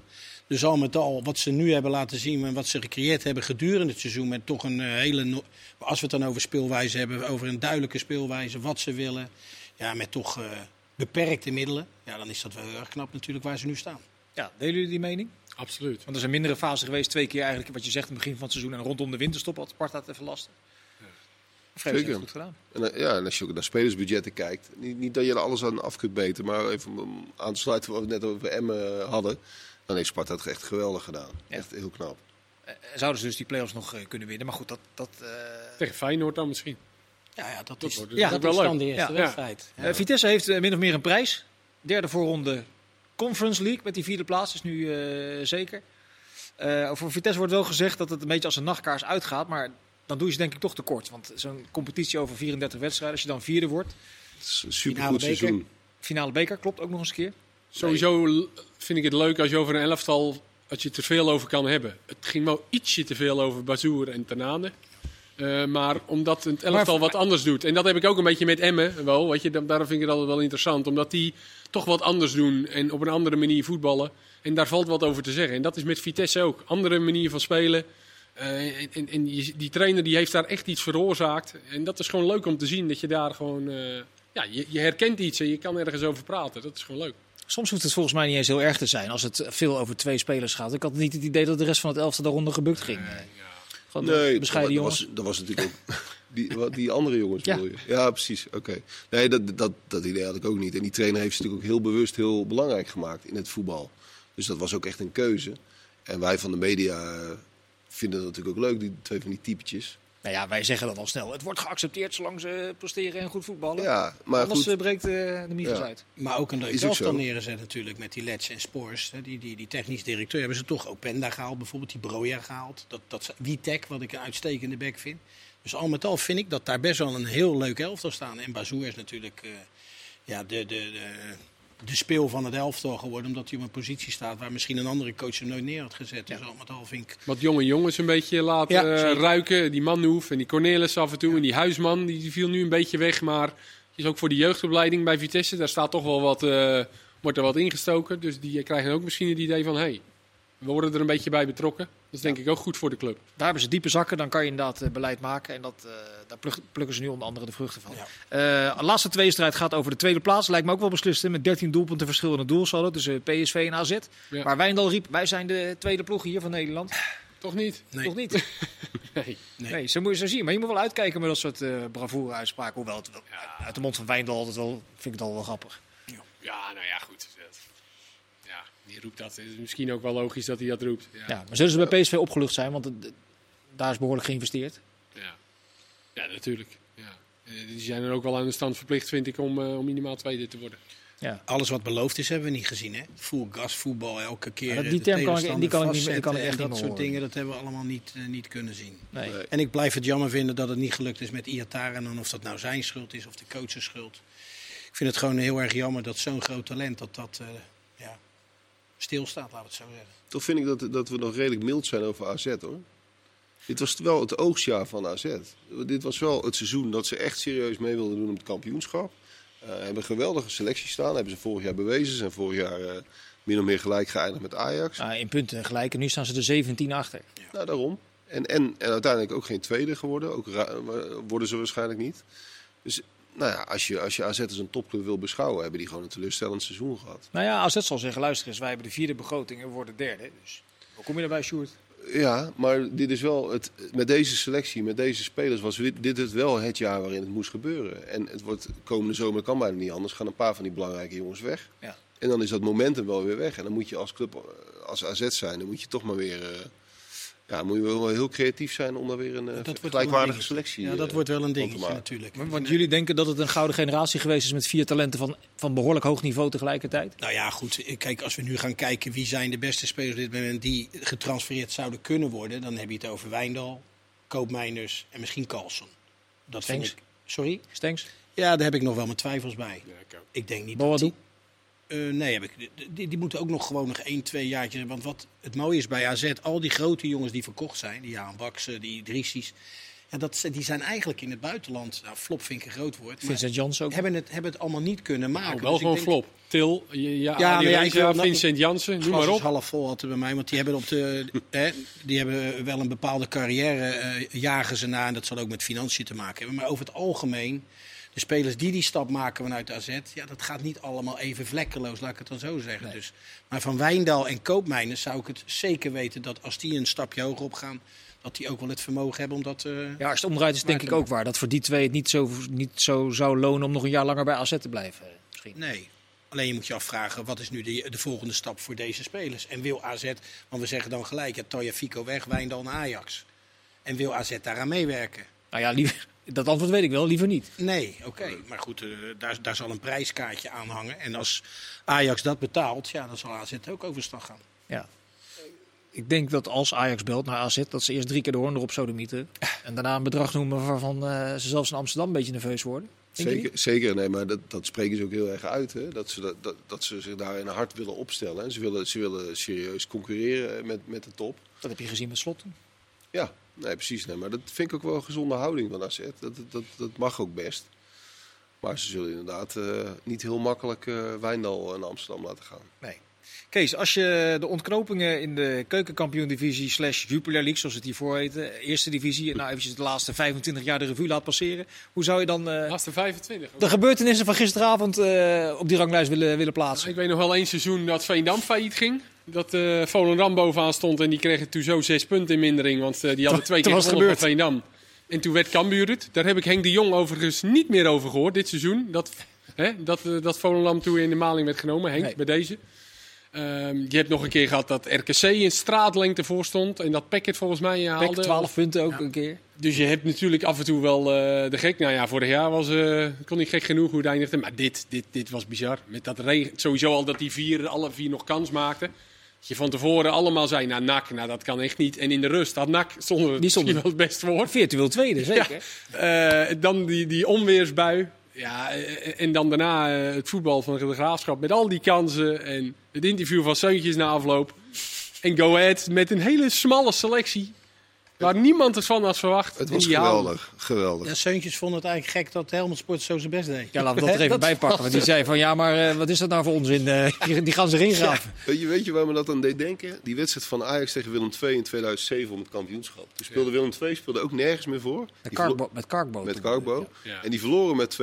Dus al met al, wat ze nu hebben laten zien en wat ze gecreëerd hebben gedurende het seizoen. Met toch een eh, hele. Als we het dan over speelwijze hebben, over een duidelijke speelwijze, wat ze willen. Ja, met toch eh, beperkte middelen. Ja, dan is dat wel heel erg knap natuurlijk waar ze nu staan. Ja, delen jullie die mening? Absoluut. Want er zijn mindere fasen geweest, twee keer eigenlijk wat je zegt in het begin van het seizoen en rondom de winterstop had Sparta het even lastig. Zeker. het goed gedaan. En, eh, ja, en als je ook naar spelersbudgetten kijkt, niet, niet dat je er alles aan af kunt beten, maar even aan te sluiten wat we net over Emmen hadden, dan heeft Sparta het echt geweldig gedaan. Ja. Echt heel knap. Eh, zouden ze dus die play-offs nog eh, kunnen winnen. Maar goed, dat... dat eh, Tegen Feyenoord dan misschien. Ja, ja dat Dat is, wordt ja, dat wel is leuk. dan de eerste Ja. wedstrijd. Ja. Eh, Vitesse heeft eh, min of meer een prijs. Derde voorronde Conference League met die vierde plaats is nu eh, zeker. Eh, voor Vitesse wordt wel gezegd dat het een beetje als een nachtkaars uitgaat. Maar dan doe je ze denk ik toch tekort. Want zo'n competitie over 34 wedstrijden, als je dan vierde wordt. Het is een Finale supergoed seizoen. Finale beker, klopt ook nog eens een keer. Sowieso vind ik het leuk als je over een elftal, als je er veel over kan hebben. Het ging wel ietsje te veel over Bazoer en Tanane. Eh, maar omdat het elftal wat anders doet. En dat heb ik ook een beetje met Emmen wel. Weet je, da- daarom vind ik het altijd wel interessant. Omdat die toch wat anders doen en op een andere manier voetballen. En daar valt wat over te zeggen. En dat is met Vitesse ook. Andere manier van spelen. Eh, en die trainer die heeft daar echt iets veroorzaakt. En dat is gewoon leuk om te zien. Dat je daar gewoon... eh, ja, je, je herkent iets en je kan ergens over praten. Dat is gewoon leuk. Soms hoeft het volgens mij niet eens heel erg te zijn als het veel over twee spelers gaat. Ik had niet het idee dat de rest van het elftal daaronder gebukt ging. Nee, bescheiden dat, jongens. was, dat was natuurlijk ook. Die, wat, die andere jongens Ja. bedoel je? Ja, precies. Oké. Nee, dat, dat, dat idee had ik ook niet. En die trainer heeft ze natuurlijk ook heel bewust heel belangrijk gemaakt in het voetbal. Dus dat was ook echt een keuze. En wij van de media eh, vinden dat natuurlijk ook leuk, die twee van die typetjes. Nou ja, wij zeggen dat al snel. Het wordt geaccepteerd zolang ze presteren en goed voetballen. Ja, maar Anders goed. eh, breekt eh, de Ja. uit. Maar ook een leuk elftal neergezet natuurlijk met die Lets en Spoors. Die, die, die technisch directeur hebben ze toch ook Penda gehaald, bijvoorbeeld die Broja gehaald. Dat, dat, Witek, wat ik een uitstekende back vind. Dus al met al vind ik dat daar best wel een heel leuk elftal staan. En Bazoer is natuurlijk eh, ja, de, de, de, de speel van het elftal geworden. Omdat hij op een positie staat waar misschien een andere coach hem nooit neer had gezet. Dus al met al vind ik... Wat jonge jongens een beetje laten Ja, eh, ruiken. Die Manhoef en die Cornelis af en toe. En die Huisman, die, die viel nu een beetje weg. Maar is ook voor de jeugdopleiding bij Vitesse. Daar staat toch wel wat, eh, wordt er wat ingestoken. Dus die krijgen ook misschien het idee van... Hey, we worden er een beetje bij betrokken. Dat is denk ik ook goed voor de club. Daar hebben ze diepe zakken, dan kan je inderdaad eh, beleid maken. En dat, eh, daar pluk- plukken ze nu onder andere de vruchten van. Ja. Eh, de laatste tweestrijd gaat over de tweede plaats. Lijkt me ook wel beslist. Met 13 doelpunten verschil in het doelsaldo tussen PSV en AZ. Ja. Waar Wijndal riep, wij zijn de tweede ploeg hier van Nederland. Toch niet? Nee. Toch niet? Nee. Nee, Nee. zo moet je zo zien. Maar je moet wel uitkijken met dat soort eh bravoure uitspraken. Hoewel het wel, uit de mond van Wijndal altijd wel, vind ik het al wel grappig. Ja, nou ja, goed. Roept dat. Het is misschien ook wel logisch dat hij dat roept. Ja. Ja, maar zullen ze bij PSV opgelucht zijn? Want het- het- daar is behoorlijk geïnvesteerd. Ja, ja natuurlijk. Ja. Eh, Die zijn er ook wel aan de stand verplicht, vind ik, om, eh, om minimaal tweede te worden. Ja. Alles wat beloofd is, hebben we niet gezien. Hè? Full gas voetbal elke keer. Ja, eh, die term kan ik- die kan ik niet meer- kan ik echt en dat niet soort horen. dingen, dat hebben we allemaal niet, eh, niet kunnen zien. Nee. Nee. En ik blijf het jammer vinden dat het niet gelukt is met Iataren. En of dat nou zijn schuld is of de coach's schuld. Ik vind het gewoon heel erg jammer dat zo'n groot talent dat dat eh, stilstaat, laten we het zo zeggen. Toch vind ik dat, dat we nog redelijk mild zijn over AZ hoor. Dit was wel het oogstjaar van AZ. Dit was wel het seizoen dat ze echt serieus mee wilden doen op het kampioenschap. Eh hebben een geweldige selectie staan. Hebben ze vorig jaar bewezen. Ze zijn vorig jaar eh, min of meer gelijk geëindigd met Ajax. Nou, in punten gelijk. En nu staan ze er 17 achter. Nou, daarom. En, en, en uiteindelijk ook geen tweede geworden. Ook worden ze waarschijnlijk niet. Dus nou ja, als je, als je AZ als een topclub wil beschouwen, hebben die gewoon een teleurstellend seizoen gehad. Nou ja, AZ zal zeggen, luister eens, wij hebben de vierde begroting en we worden derde. Dus hoe kom je erbij, Sjoerd? Ja, maar dit is wel het, met deze selectie, met deze spelers, was dit, dit het wel het jaar waarin het moest gebeuren. En het wordt komende zomer kan bijna niet anders. Gaan een paar van die belangrijke jongens weg. Ja. En dan is dat momentum wel weer weg. En dan moet je als club, als AZ zijn, dan moet je toch maar weer. eh, ja, moet je wel heel creatief zijn om daar weer een eh, Dat gelijkwaardige een selectie Ja, dat eh, wordt wel een te dingetje maken. natuurlijk. Want jullie denken dat het een gouden generatie geweest is met vier talenten van, van behoorlijk hoog niveau tegelijkertijd? Nou ja, goed. Kijk, als we nu gaan kijken wie zijn de beste spelers op dit moment die getransfereerd zouden kunnen worden, dan heb je het over Wijndal, Koopmeiners en misschien Carlson. Dat vind Stengs? ik. Sorry? Stenks? Ja, daar heb ik nog wel mijn twijfels bij. Ja, ik. Ik denk niet Boadu? dat die, Eh, nee, heb ik, die, die moeten ook nog gewoon nog één, twee jaartjes. Want wat het mooie is bij AZ, al die grote jongens die verkocht zijn, die Jaan Baksen, die Driesies, ja, dat, die zijn eigenlijk in het buitenland, nou flop vind ik een groot woord, Vincent Jans ook? hebben het, hebben het allemaal niet kunnen maken. Nou, wel Dus ik gewoon denk- flop. Til, ja, ja, Ja, Vincent Jansen, noem maar is op. half vol altijd bij mij, want die hebben, op de, hè, die hebben wel een bepaalde carrière, eh, jagen ze na. En dat zal ook met financiën te maken hebben. Maar over het algemeen, de spelers die die stap maken vanuit AZ, ja, dat gaat niet allemaal even vlekkeloos, laat ik het dan zo zeggen. Dus, maar van Wijndal en Koopmijners zou ik het zeker weten dat als die een stapje hoger op gaan, dat die ook wel het vermogen hebben om dat... eh, Ja, als het omdraait is denk ik ook waar. Dat voor die twee het niet zo, niet zo zou lonen om nog een jaar langer bij AZ te blijven. eh, Misschien. Nee. Alleen je moet je afvragen, wat is nu de, de volgende stap voor deze spelers? En wil AZ, want we zeggen dan gelijk, ja, Toya Fico weg, Wijndal naar Ajax. En wil AZ daaraan meewerken? Nou ja, liever, dat antwoord weet ik wel, liever niet. Nee, oké. Maar goed, eh, daar, daar zal een prijskaartje aan hangen. En als Ajax dat betaalt, ja, dan zal AZ ook overstag gaan. Ja. Ik denk dat als Ajax belt naar AZ, dat ze eerst drie keer de hoorn erop sodemieten. En daarna een bedrag noemen waarvan eh, ze zelfs in Amsterdam een beetje nerveus worden. Zeker, zeker, nee, maar dat, dat spreken ze ook heel erg uit. Hè? Dat, ze, dat, dat, dat ze zich daar in hard willen opstellen. En ze willen, ze willen serieus concurreren met, met de top. Dat heb je gezien met Slot. toen. Ja, nee, precies. Nee, maar dat vind ik ook wel een gezonde houding van AZ. Dat, dat, dat mag ook best. Maar ze zullen inderdaad eh, niet heel makkelijk eh Wijndal naar Amsterdam laten gaan. Nee. Kees, als je de ontknopingen in de keukenkampioen-divisie slash Jupiler League, zoals het hiervoor heette, eerste divisie, nou eventjes de laatste 25 jaar de revue laat passeren, hoe zou je dan eh, Laatste 25. de gebeurtenissen van gisteravond eh, op die ranglijst willen, willen plaatsen? Ik weet nog wel één seizoen dat Veendam failliet ging. Dat eh Volendam bovenaan stond en die kregen toen zo zes punten in mindering. Want eh, die hadden twee keer gewonnen van Veendam. En toen werd Cambuur het. Daar heb ik Henk de Jong overigens niet meer over gehoord dit seizoen. Dat, hè, dat, eh, dat Volendam toen in de maling werd genomen. Henk, Nee. bij deze. Ehm, je hebt nog een keer gehad dat RKC in straatlengte voor stond. En dat Packet volgens mij haalde. 12 punten ook een keer. Dus je hebt natuurlijk af en toe wel eh, de gek. Nou ja, vorig jaar was, eh kon niet gek genoeg hoe het eindigde. Maar dit, dit, dit was bizar. Met dat regen, sowieso al dat die vier, alle vier nog kans maakten. Dat je van tevoren allemaal zei, nou NAC, nou dat kan echt niet. En in de rust had NAC zonder Die misschien wel het best voor. Virtueel tweede, zeker. Eh, dan die, die onweersbui. Ja, eh, en dan daarna eh, het voetbal van de Graafschap met al die kansen. En het interview van Seuntjes na afloop. En Go Ahead met een hele smalle selectie. Waar niemand het van had verwacht. Het was geweldig. Geweldig. Ja, Seuntjes vonden het eigenlijk gek dat Helmond Sport zo zijn best deed. Ja, laten we dat er even bij pakken. Want die zei van, ja, maar eh, wat is dat nou voor onzin? Eh, die, die gaan ze erin graven. Weet je, weet je waar me dat aan deed denken? Die wedstrijd van Ajax tegen Willem II in 2007 om het kampioenschap. Toen speelde Willem II speelde ook nergens meer voor. Met, karkbo met Karkbo. En die verloren met 2-0.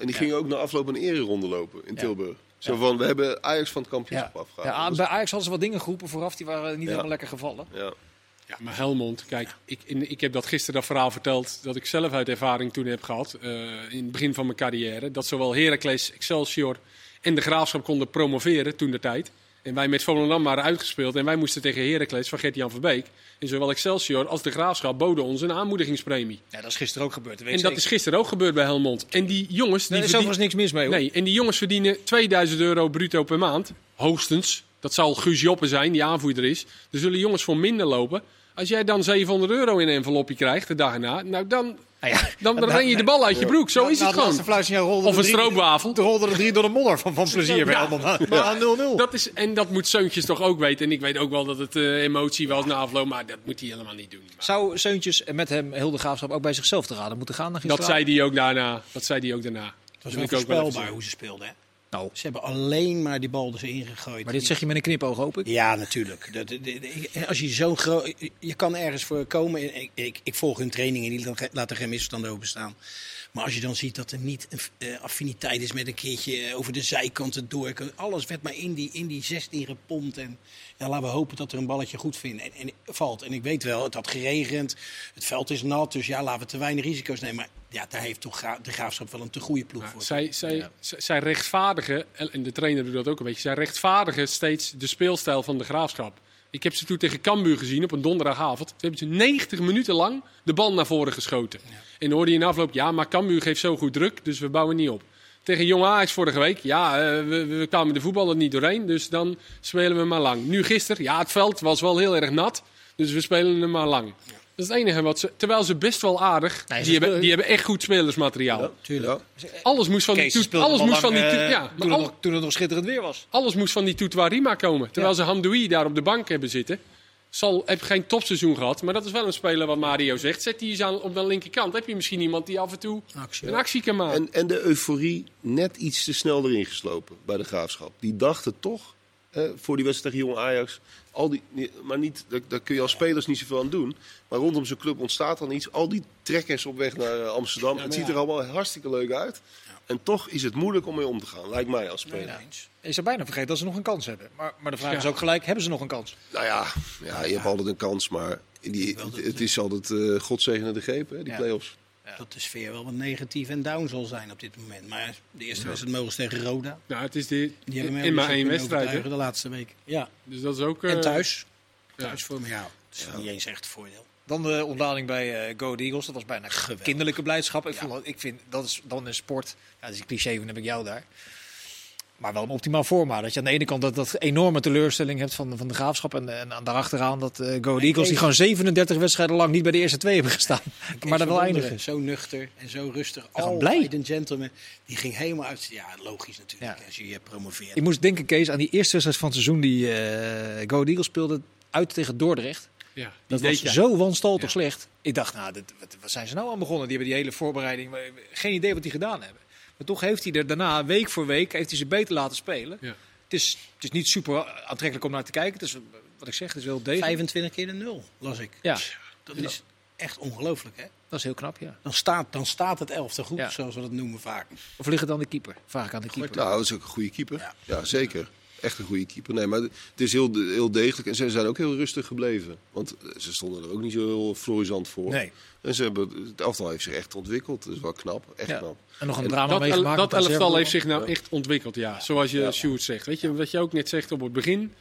En die gingen ook na afloop een ereronde lopen in Tilburg. Zo van, we hebben Ajax van het kampioenschap Ja, afgehaald. bij Ajax hadden ze wat dingen geroepen vooraf, die waren niet Ja. helemaal lekker gevallen. ja. Ja, maar Helmond, kijk, ik, in- ik heb dat gisteren dat verhaal verteld dat ik zelf uit ervaring toen heb gehad, eh, in het begin van mijn carrière. Dat zowel Heracles, Excelsior en de Graafschap konden promoveren toen de tijd. En wij met Volendam waren uitgespeeld en wij moesten tegen Heracles van Gert-Jan Verbeek. En zowel Excelsior als de Graafschap boden ons een aanmoedigingspremie. Ja, dat is gisteren ook gebeurd. weet En dat is gisteren ook gebeurd bij Helmond. En die jongens, die Daar is niks mis mee hoor. Nee, en die jongens verdienen 2000 euro bruto per maand. Hoogstens. Dat zal Guus Joppe zijn, die aanvoerder is. Er zullen jongens voor minder lopen. Als jij dan 700 euro in een envelopje krijgt de dag erna, nou dan, Nou ja, dan, dan ren je de bal uit je broek. Zo is het gewoon. Of een stroopwafel. Toen rolden er drie door de modder van, van plezier bij Ja. allemaal. Maar 0-0. Dat is, en dat moet Seuntjes toch ook weten. En ik weet ook wel dat het eh, emotie was na afloop, maar dat moet hij helemaal niet doen. Maar Zou Seuntjes en met hem heel de graafschap ook bij zichzelf te raden moeten gaan? naar dat zei hij ook daarna. Dat zei hij ook daarna. Het was Dat wel wil ik ook wel even voorspelbaar zeggen. hoe ze speelden. Hè? Nou, Ze hebben alleen maar die bal er dus ingegooid. maar dit zeg je met een knipoog, hoop ik. Ja, natuurlijk. Dat, dat- dat- als je zo'n groot. Je kan ergens voor komen. en Ik, ik, ik volg hun trainingen en die laten geen misverstanden openstaan. Maar als je dan ziet dat er niet een eh, affiniteit is met een keertje eh, over de zijkanten door. Alles werd maar in die, in die 16 gepompt. En ja, laten we hopen dat er een balletje goed vindt en, en valt. En ik weet wel, het had geregend. Het veld is nat. Dus ja, laten we te weinig risico's nemen. Maar ja, daar heeft toch de graafschap wel een te goede ploeg voor. Zij, zij, zij- zij rechtvaardigen, en de trainer doet dat ook een beetje, zij rechtvaardigen steeds de speelstijl van de graafschap. Ik heb ze toen tegen Cambuur gezien op een donderdagavond. Toen hebben ze 90 minuten lang de bal naar voren geschoten. En dan hoorde je in afloop, ja, maar Cambuur geeft zo goed druk, dus we bouwen niet op. Tegen Jong Ajax vorige week, ja, eh, we, we kwamen de voetballer niet doorheen, dus dan spelen we maar lang. Nu gisteren, ja, het veld was wel heel erg nat, dus we spelen hem maar lang. Is het enige wat ze, terwijl ze best wel aardig, Nee, die, hebben, spelen- die hebben echt goed spelersmateriaal. Tuurlijk. Ja. Alles moest van die, toet, alles al moest lang, van die, toet- eh, ja, toen, het al- nog, toen het nog schitterend weer was. alles moest van die Toetwarima komen. Terwijl Ja. ze Hamdoui daar op de bank hebben zitten. Zal, heb geen topseizoen gehad, maar dat is wel een speler wat Mario zegt. Zet die eens aan op de linkerkant. Heb je misschien iemand die af en toe Actie. een actie kan maken. En, en de euforie net iets te snel erin geslopen bij de graafschap. Die dachten toch, eh, voor die wedstrijd tegen Jong Ajax. Al die, nee, maar niet, daar, daar kun je als spelers niet zoveel aan doen. Maar rondom zo'n club ontstaat dan iets. Al die trekkers op weg naar eh, Amsterdam. het ziet ja. er allemaal hartstikke leuk uit. En toch is het moeilijk om mee om te gaan, lijkt mij als speler. Ja. Je zou bijna vergeten dat ze nog een kans hebben. Maar, maar de vraag Ja. is ook gelijk, hebben ze nog een kans? Nou ja, ja, je hebt altijd een kans, maar die, het is altijd uh, godzegende greep, hè, die Ja. play-offs. Dat de sfeer wel wat negatief en down zal zijn op dit moment. Maar de eerste wedstrijd mogen ze tegen Roda. Nou, het is de, Die hebben mij in maar niet één wedstrijd. De laatste week. Ja. Dus dat is ook... eh, En thuis. ja. Thuis voor me. Ja, dat is niet eens echt voordeel. Dan de ontlading bij eh Go Eagles. Dat was bijna Geweldig. kinderlijke blijdschap. Ik, ik vind dat is dan een sport. Ja, dat is een cliché, dan heb ik jou daar. Maar wel een optimaal formaat. Dat je aan de ene kant dat, dat enorme teleurstelling hebt van, van de graafschap. En, en aan daarachteraan dat eh Go Eagles, die gewoon 37 wedstrijden lang niet bij de eerste twee hebben gestaan. maar dan wel eindigen. Zo nuchter en zo rustig. gewoon Altijd blij. een gentleman. Die ging helemaal uit. Ja, logisch natuurlijk. Ja. Als je je promoveert. Ik moest denken, Kees, aan die eerste wedstrijd van het seizoen die eh Go Eagles speelde uit tegen Dordrecht. Ja, Dat was jij. zo wanstaltig Ja. slecht. Ik dacht, nou, dit, wat, wat zijn ze nou aan begonnen? Die hebben die hele voorbereiding, geen idee wat die gedaan hebben. Maar toch heeft hij er daarna, week voor week, heeft hij ze beter laten spelen. Ja. Het is, het is niet super aantrekkelijk om naar te kijken. Het is, wat ik zeg, het is wel degelijk. 25 keer de nul, las ik. Ja, Dat is echt ongelooflijk, hè? dat is heel knap, ja. Dan staat, dan staat het elftal goed, Ja. zoals we dat noemen vaak. Of ligt het aan de keeper? Vraag ik aan de keeper. Nou, dat is ook een goede keeper. Ja. Ja, zeker. Echt een goede keeper. Nee, maar het is heel, heel degelijk. En ze zijn ook heel rustig gebleven. Want eh, ze stonden er ook niet zo heel florisant voor. Nee. En ze hebben, het elftal heeft zich echt ontwikkeld. Dat is wel knap. Echt Ja. knap. En nog een En drama Dat, el- meegemaakt. dat elftal heeft zich nou echt ontwikkeld, ja. Zoals je Ja. Sjoerd zegt. Weet je, wat je ook net zegt op het begin.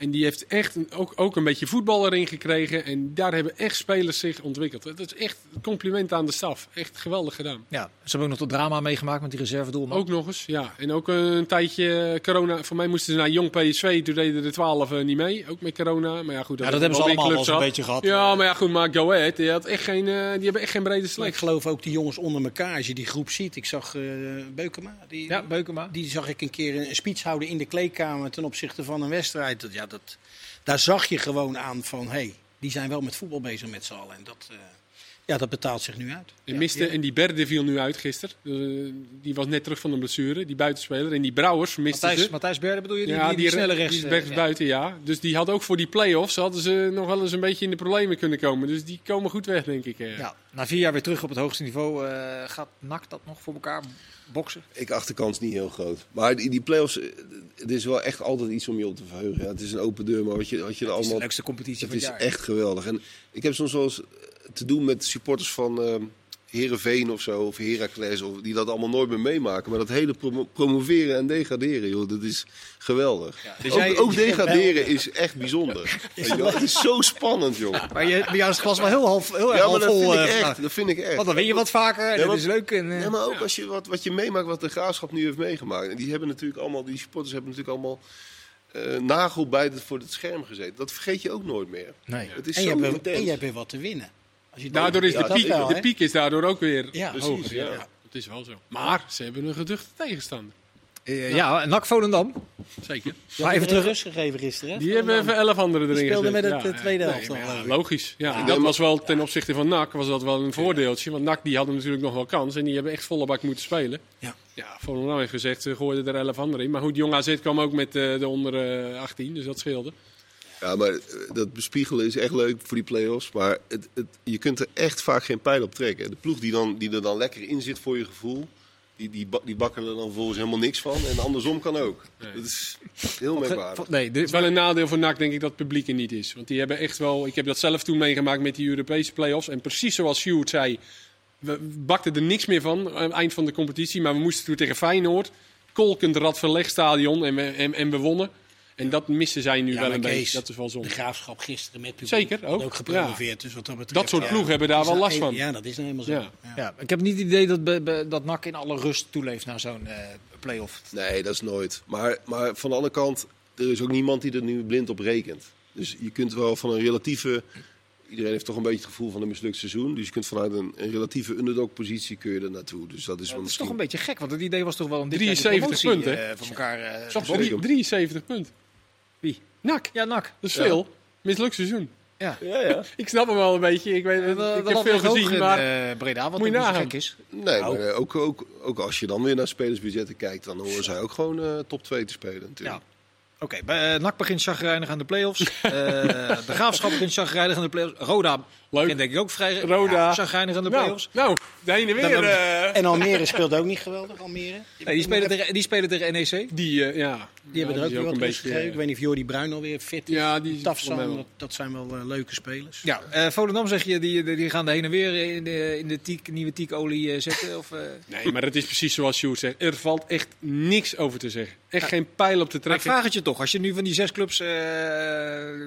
En die heeft echt een- ook, ook een beetje voetbal erin gekregen. En daar hebben echt spelers zich ontwikkeld. Dat is echt een compliment aan de staf. Echt geweldig gedaan. Ja, ze hebben ook nog dat drama meegemaakt met die reservedoelman. Ook nog eens, ja. En ook een tijdje corona. Voor mij moesten ze naar Jong PSV. Toen deden de 12 niet mee. Ook met corona. Maar ja, goed. Ja, dat hebben ze allemaal wel eens een beetje gehad. Ja, maar ja, goed. Maar Go Ahead, die, had echt geen, eh, die hebben echt geen brede Maar ik geloof ook die jongens onder elkaar, als je die groep ziet. Ik zag eh Beukema, die, Ja, Beukema. die zag ik een keer een speech houden in de kleedkamer ten opzichte van een wedstrijd. Dat, ja, dat, daar zag je gewoon aan van, hé, hey, die zijn wel met voetbal bezig met z'n allen. En dat, eh, ja, dat betaalt zich nu uit. En, miste, en die Berde viel nu uit gisteren. Eh, die was net terug van een blessure, die buitenspeler. En die Brouwers misten Matthijs, ze. Matthijs Berde bedoel je? Die, ja, die, die snelle rechts. Die is eh, rechts ja. buiten, ja. Dus die had ook voor die play-offs hadden ze nog wel eens een beetje in de problemen kunnen komen. Dus die komen goed weg, denk ik. Ja, na vier jaar weer terug op het hoogste niveau. eh, gaat NAC dat nog voor elkaar boksen? Ik acht de kans niet heel groot. Maar die, die play-offs, eh, het is wel echt altijd iets om je op te verheugen. Ja, het is een open deur, maar wat je, wat je er Het is de allemaal... leukste competitie Het van is het jaar. echt geweldig. En ik heb soms wel eens te doen met supporters van eh Herenveen of zo, of Heracles, of die dat allemaal nooit meer meemaken. Maar dat hele promo- promoveren en degraderen, joh, dat is geweldig. Ja, dus ook, jij- ook jij- degraderen is echt bijzonder. Weet je wel? Het is zo spannend, joh. Maar je, bij jou is het glas wel heel, half, heel erg Ja, maar half dat vol. vind ik eh, echt. Dat vind ik echt. Want dan win je wat vaker en Ja, dat is leuk. En, eh, Ja, maar ook als je wat, wat je meemaakt, wat de graafschap nu heeft meegemaakt. En die hebben natuurlijk allemaal, die supporters hebben natuurlijk allemaal eh nagel bij het, voor het scherm gezeten. Dat vergeet je ook nooit meer. nee. Het is En je, hebt weer, intens. en je hebt weer wat te winnen. Als je Daardoor is Ja, de, piek, wel, de piek is daardoor ook weer Ja, Precies, hoger. ja. Ja, dat is wel zo. Maar ze hebben een geduchte tegenstander. Eh, ja, NAC Volendam. Zeker. Maar even terug. rust gegeven gisteren. hè? Die hebben even elf anderen erin Die speelden gezet. met het, eh, tweede nee, helft ja, ik. logisch. Ja, en Ja, dat was wel ten opzichte van NAC was dat wel een voordeeltje. Want NAC die hadden natuurlijk nog wel kans. En die hebben echt volle bak moeten spelen. Ja. Ja, Volendam heeft gezegd, ze gooiden er elf anderen in. Maar goed, Jong AZ kwam ook met eh, de onder eh, 18. Dus dat scheelde. Ja, maar eh, dat bespiegelen is echt leuk voor die play-offs. Maar het, het, je kunt er echt vaak geen pijl op trekken. De ploeg die, dan, die er dan lekker in zit voor je gevoel, die, die, die bakken er dan vervolgens helemaal niks van. En andersom kan ook. Nee. Dat is heel merkwaardig. Nee, Het dit, is wel een nadeel voor NAC, denk ik, dat het publiek er niet is. Want die hebben echt wel... Ik heb dat zelf toen meegemaakt met die Europese play-offs. En precies zoals Sjoerd zei, we bakten er niks meer van aan het eind van de competitie. Maar we moesten toen tegen Feyenoord, kolkend Radverlegstadion en we, en, en we wonnen. En dat missen zij nu Ja, wel een Kees, beetje. Dat is wel De zonde. graafschap gisteren met publiek. Zeker, ook. Gepromoveerd. Dus wat dat, betreft, Dat soort ja. ploegen hebben daar wel last van. Ja, dat is nou helemaal zo. Ja. Ja. ja, ik heb niet het idee dat, be- be- dat NAC in alle rust toeleeft naar zo'n eh play-off. Nee, dat is nooit. Maar, maar van de andere kant, er is ook niemand die er nu blind op rekent. Dus je kunt wel van een relatieve... Iedereen heeft toch een beetje het gevoel van een mislukt seizoen. Dus je kunt vanuit een, een relatieve underdog-positie kun je er naartoe. Dus dat is wel is toch een beetje gek, want het idee was toch wel om dit jaar die 73 promotie, punten, eh, van elkaar eh, bokken. drie- 73 punten. Wie? NAC, Ja, NAC. dat is Ja. veel. Mislukt seizoen. Ja. Ja, ja. Ik snap hem wel een beetje. Ik, weet, wel- ik heb veel gezien, in, maar... eh, Breda, wat Moet je niet gek is. Nee, Nou. maar eh, ook, ook, ook als je dan weer naar spelersbudgetten kijkt, dan horen zij ook gewoon eh, top 2 te spelen natuurlijk. Ja. Oké, bij eh, NAC begint chagrijnig aan de play-offs. Eh, de Graafschap begint chagrijnig aan de play-offs. Roda Leuk. begint denk ik ook vrij Roda. ja, chagrijnig aan de Nou, play-offs. nou, de ene weer. hebben we- eh, En Almere speelt ook niet geweldig, Almere. Nee, die, spelen tegen, die spelen tegen NEC. die, eh, ja. Die hebben Ja, er ook weer een beetje, gegeven. eh, Ik weet niet of Jordi Bruin alweer fit is. Ja, die is Tafsan, dat, dat zijn wel leuke spelers. Ja, eh Volendam zeg je, die, die gaan de heen en weer in de, in de tiek, nieuwe tiekolie zetten. Of, eh? Nee, maar het is precies zoals Sjoerd zegt. Er valt echt niks over te zeggen. Echt geen pijl op te Maar ik trekken. vraag het je toch, als je nu van die zes clubs, eh,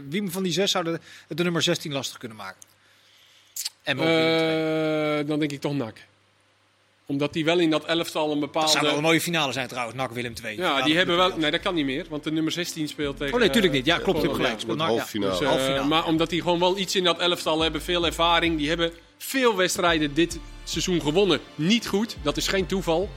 wie van die zes zou de, de nummer 16 lastig kunnen maken? En II. Eh, dan denk ik toch NAC. Omdat die wel in dat elftal een Dat zou wel een bepaalde... mooie finale zijn trouwens, NAC Willem 2. Ja, die hebben wel... Nee, dat kan niet meer. Want de nummer 16 speelt tegen... Oh nee, tuurlijk niet. Ja, klopt, je hebt gelijk. Ja. Dus, eh, Halve finale. maar omdat die gewoon wel iets in dat elftal hebben, veel ervaring. Die hebben veel wedstrijden dit seizoen gewonnen. Niet goed, dat is geen toeval.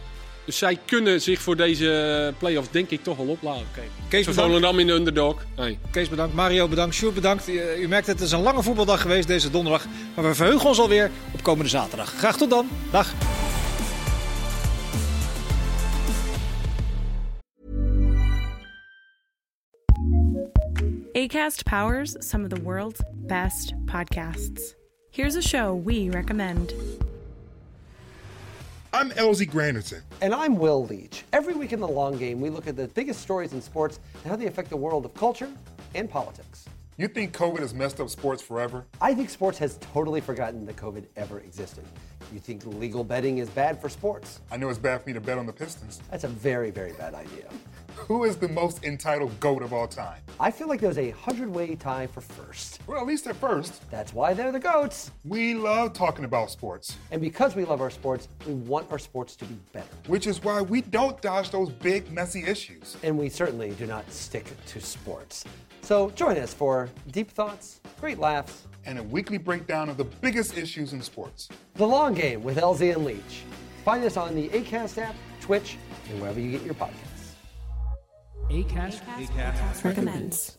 Dus zij kunnen zich voor deze play-offs denk ik toch wel opladen. Kees, Zo bedankt. Volendam in de underdog. Nee. Kees bedankt, Mario bedankt, Sjoerd bedankt. Eh, U merkt het, het is een lange voetbaldag geweest deze donderdag. Maar we verheugen ons alweer op komende zaterdag. Graag tot dan. Dag. ACAST powers some of the world's best podcasts. Here's a show we recommend. I'm LZ Granderson. And I'm Will Leach. Every week in the long game, we look at the biggest stories in sports and how they affect the world of culture and politics. You think COVID has messed up sports forever? I think sports has totally forgotten that COVID ever existed. You think legal betting is bad for sports? I know it's bad for me to bet on the Pistons. That's a very, very bad idea. Who is the most entitled GOAT of all time? I feel like there's a hundred way tie for first. Well, at least they're first. That's why they're the GOATs. We love talking about sports, And because we love our sports, we want our sports to be better. which is why we don't dodge those big, messy issues. And we certainly do not stick to sports. So join us for deep thoughts, great laughs, And a weekly breakdown of the biggest issues in sports. The Long Game with LZ and Leach. Find us on the ACAST app, Twitch, and wherever you get your podcasts. ACAST, Recommends.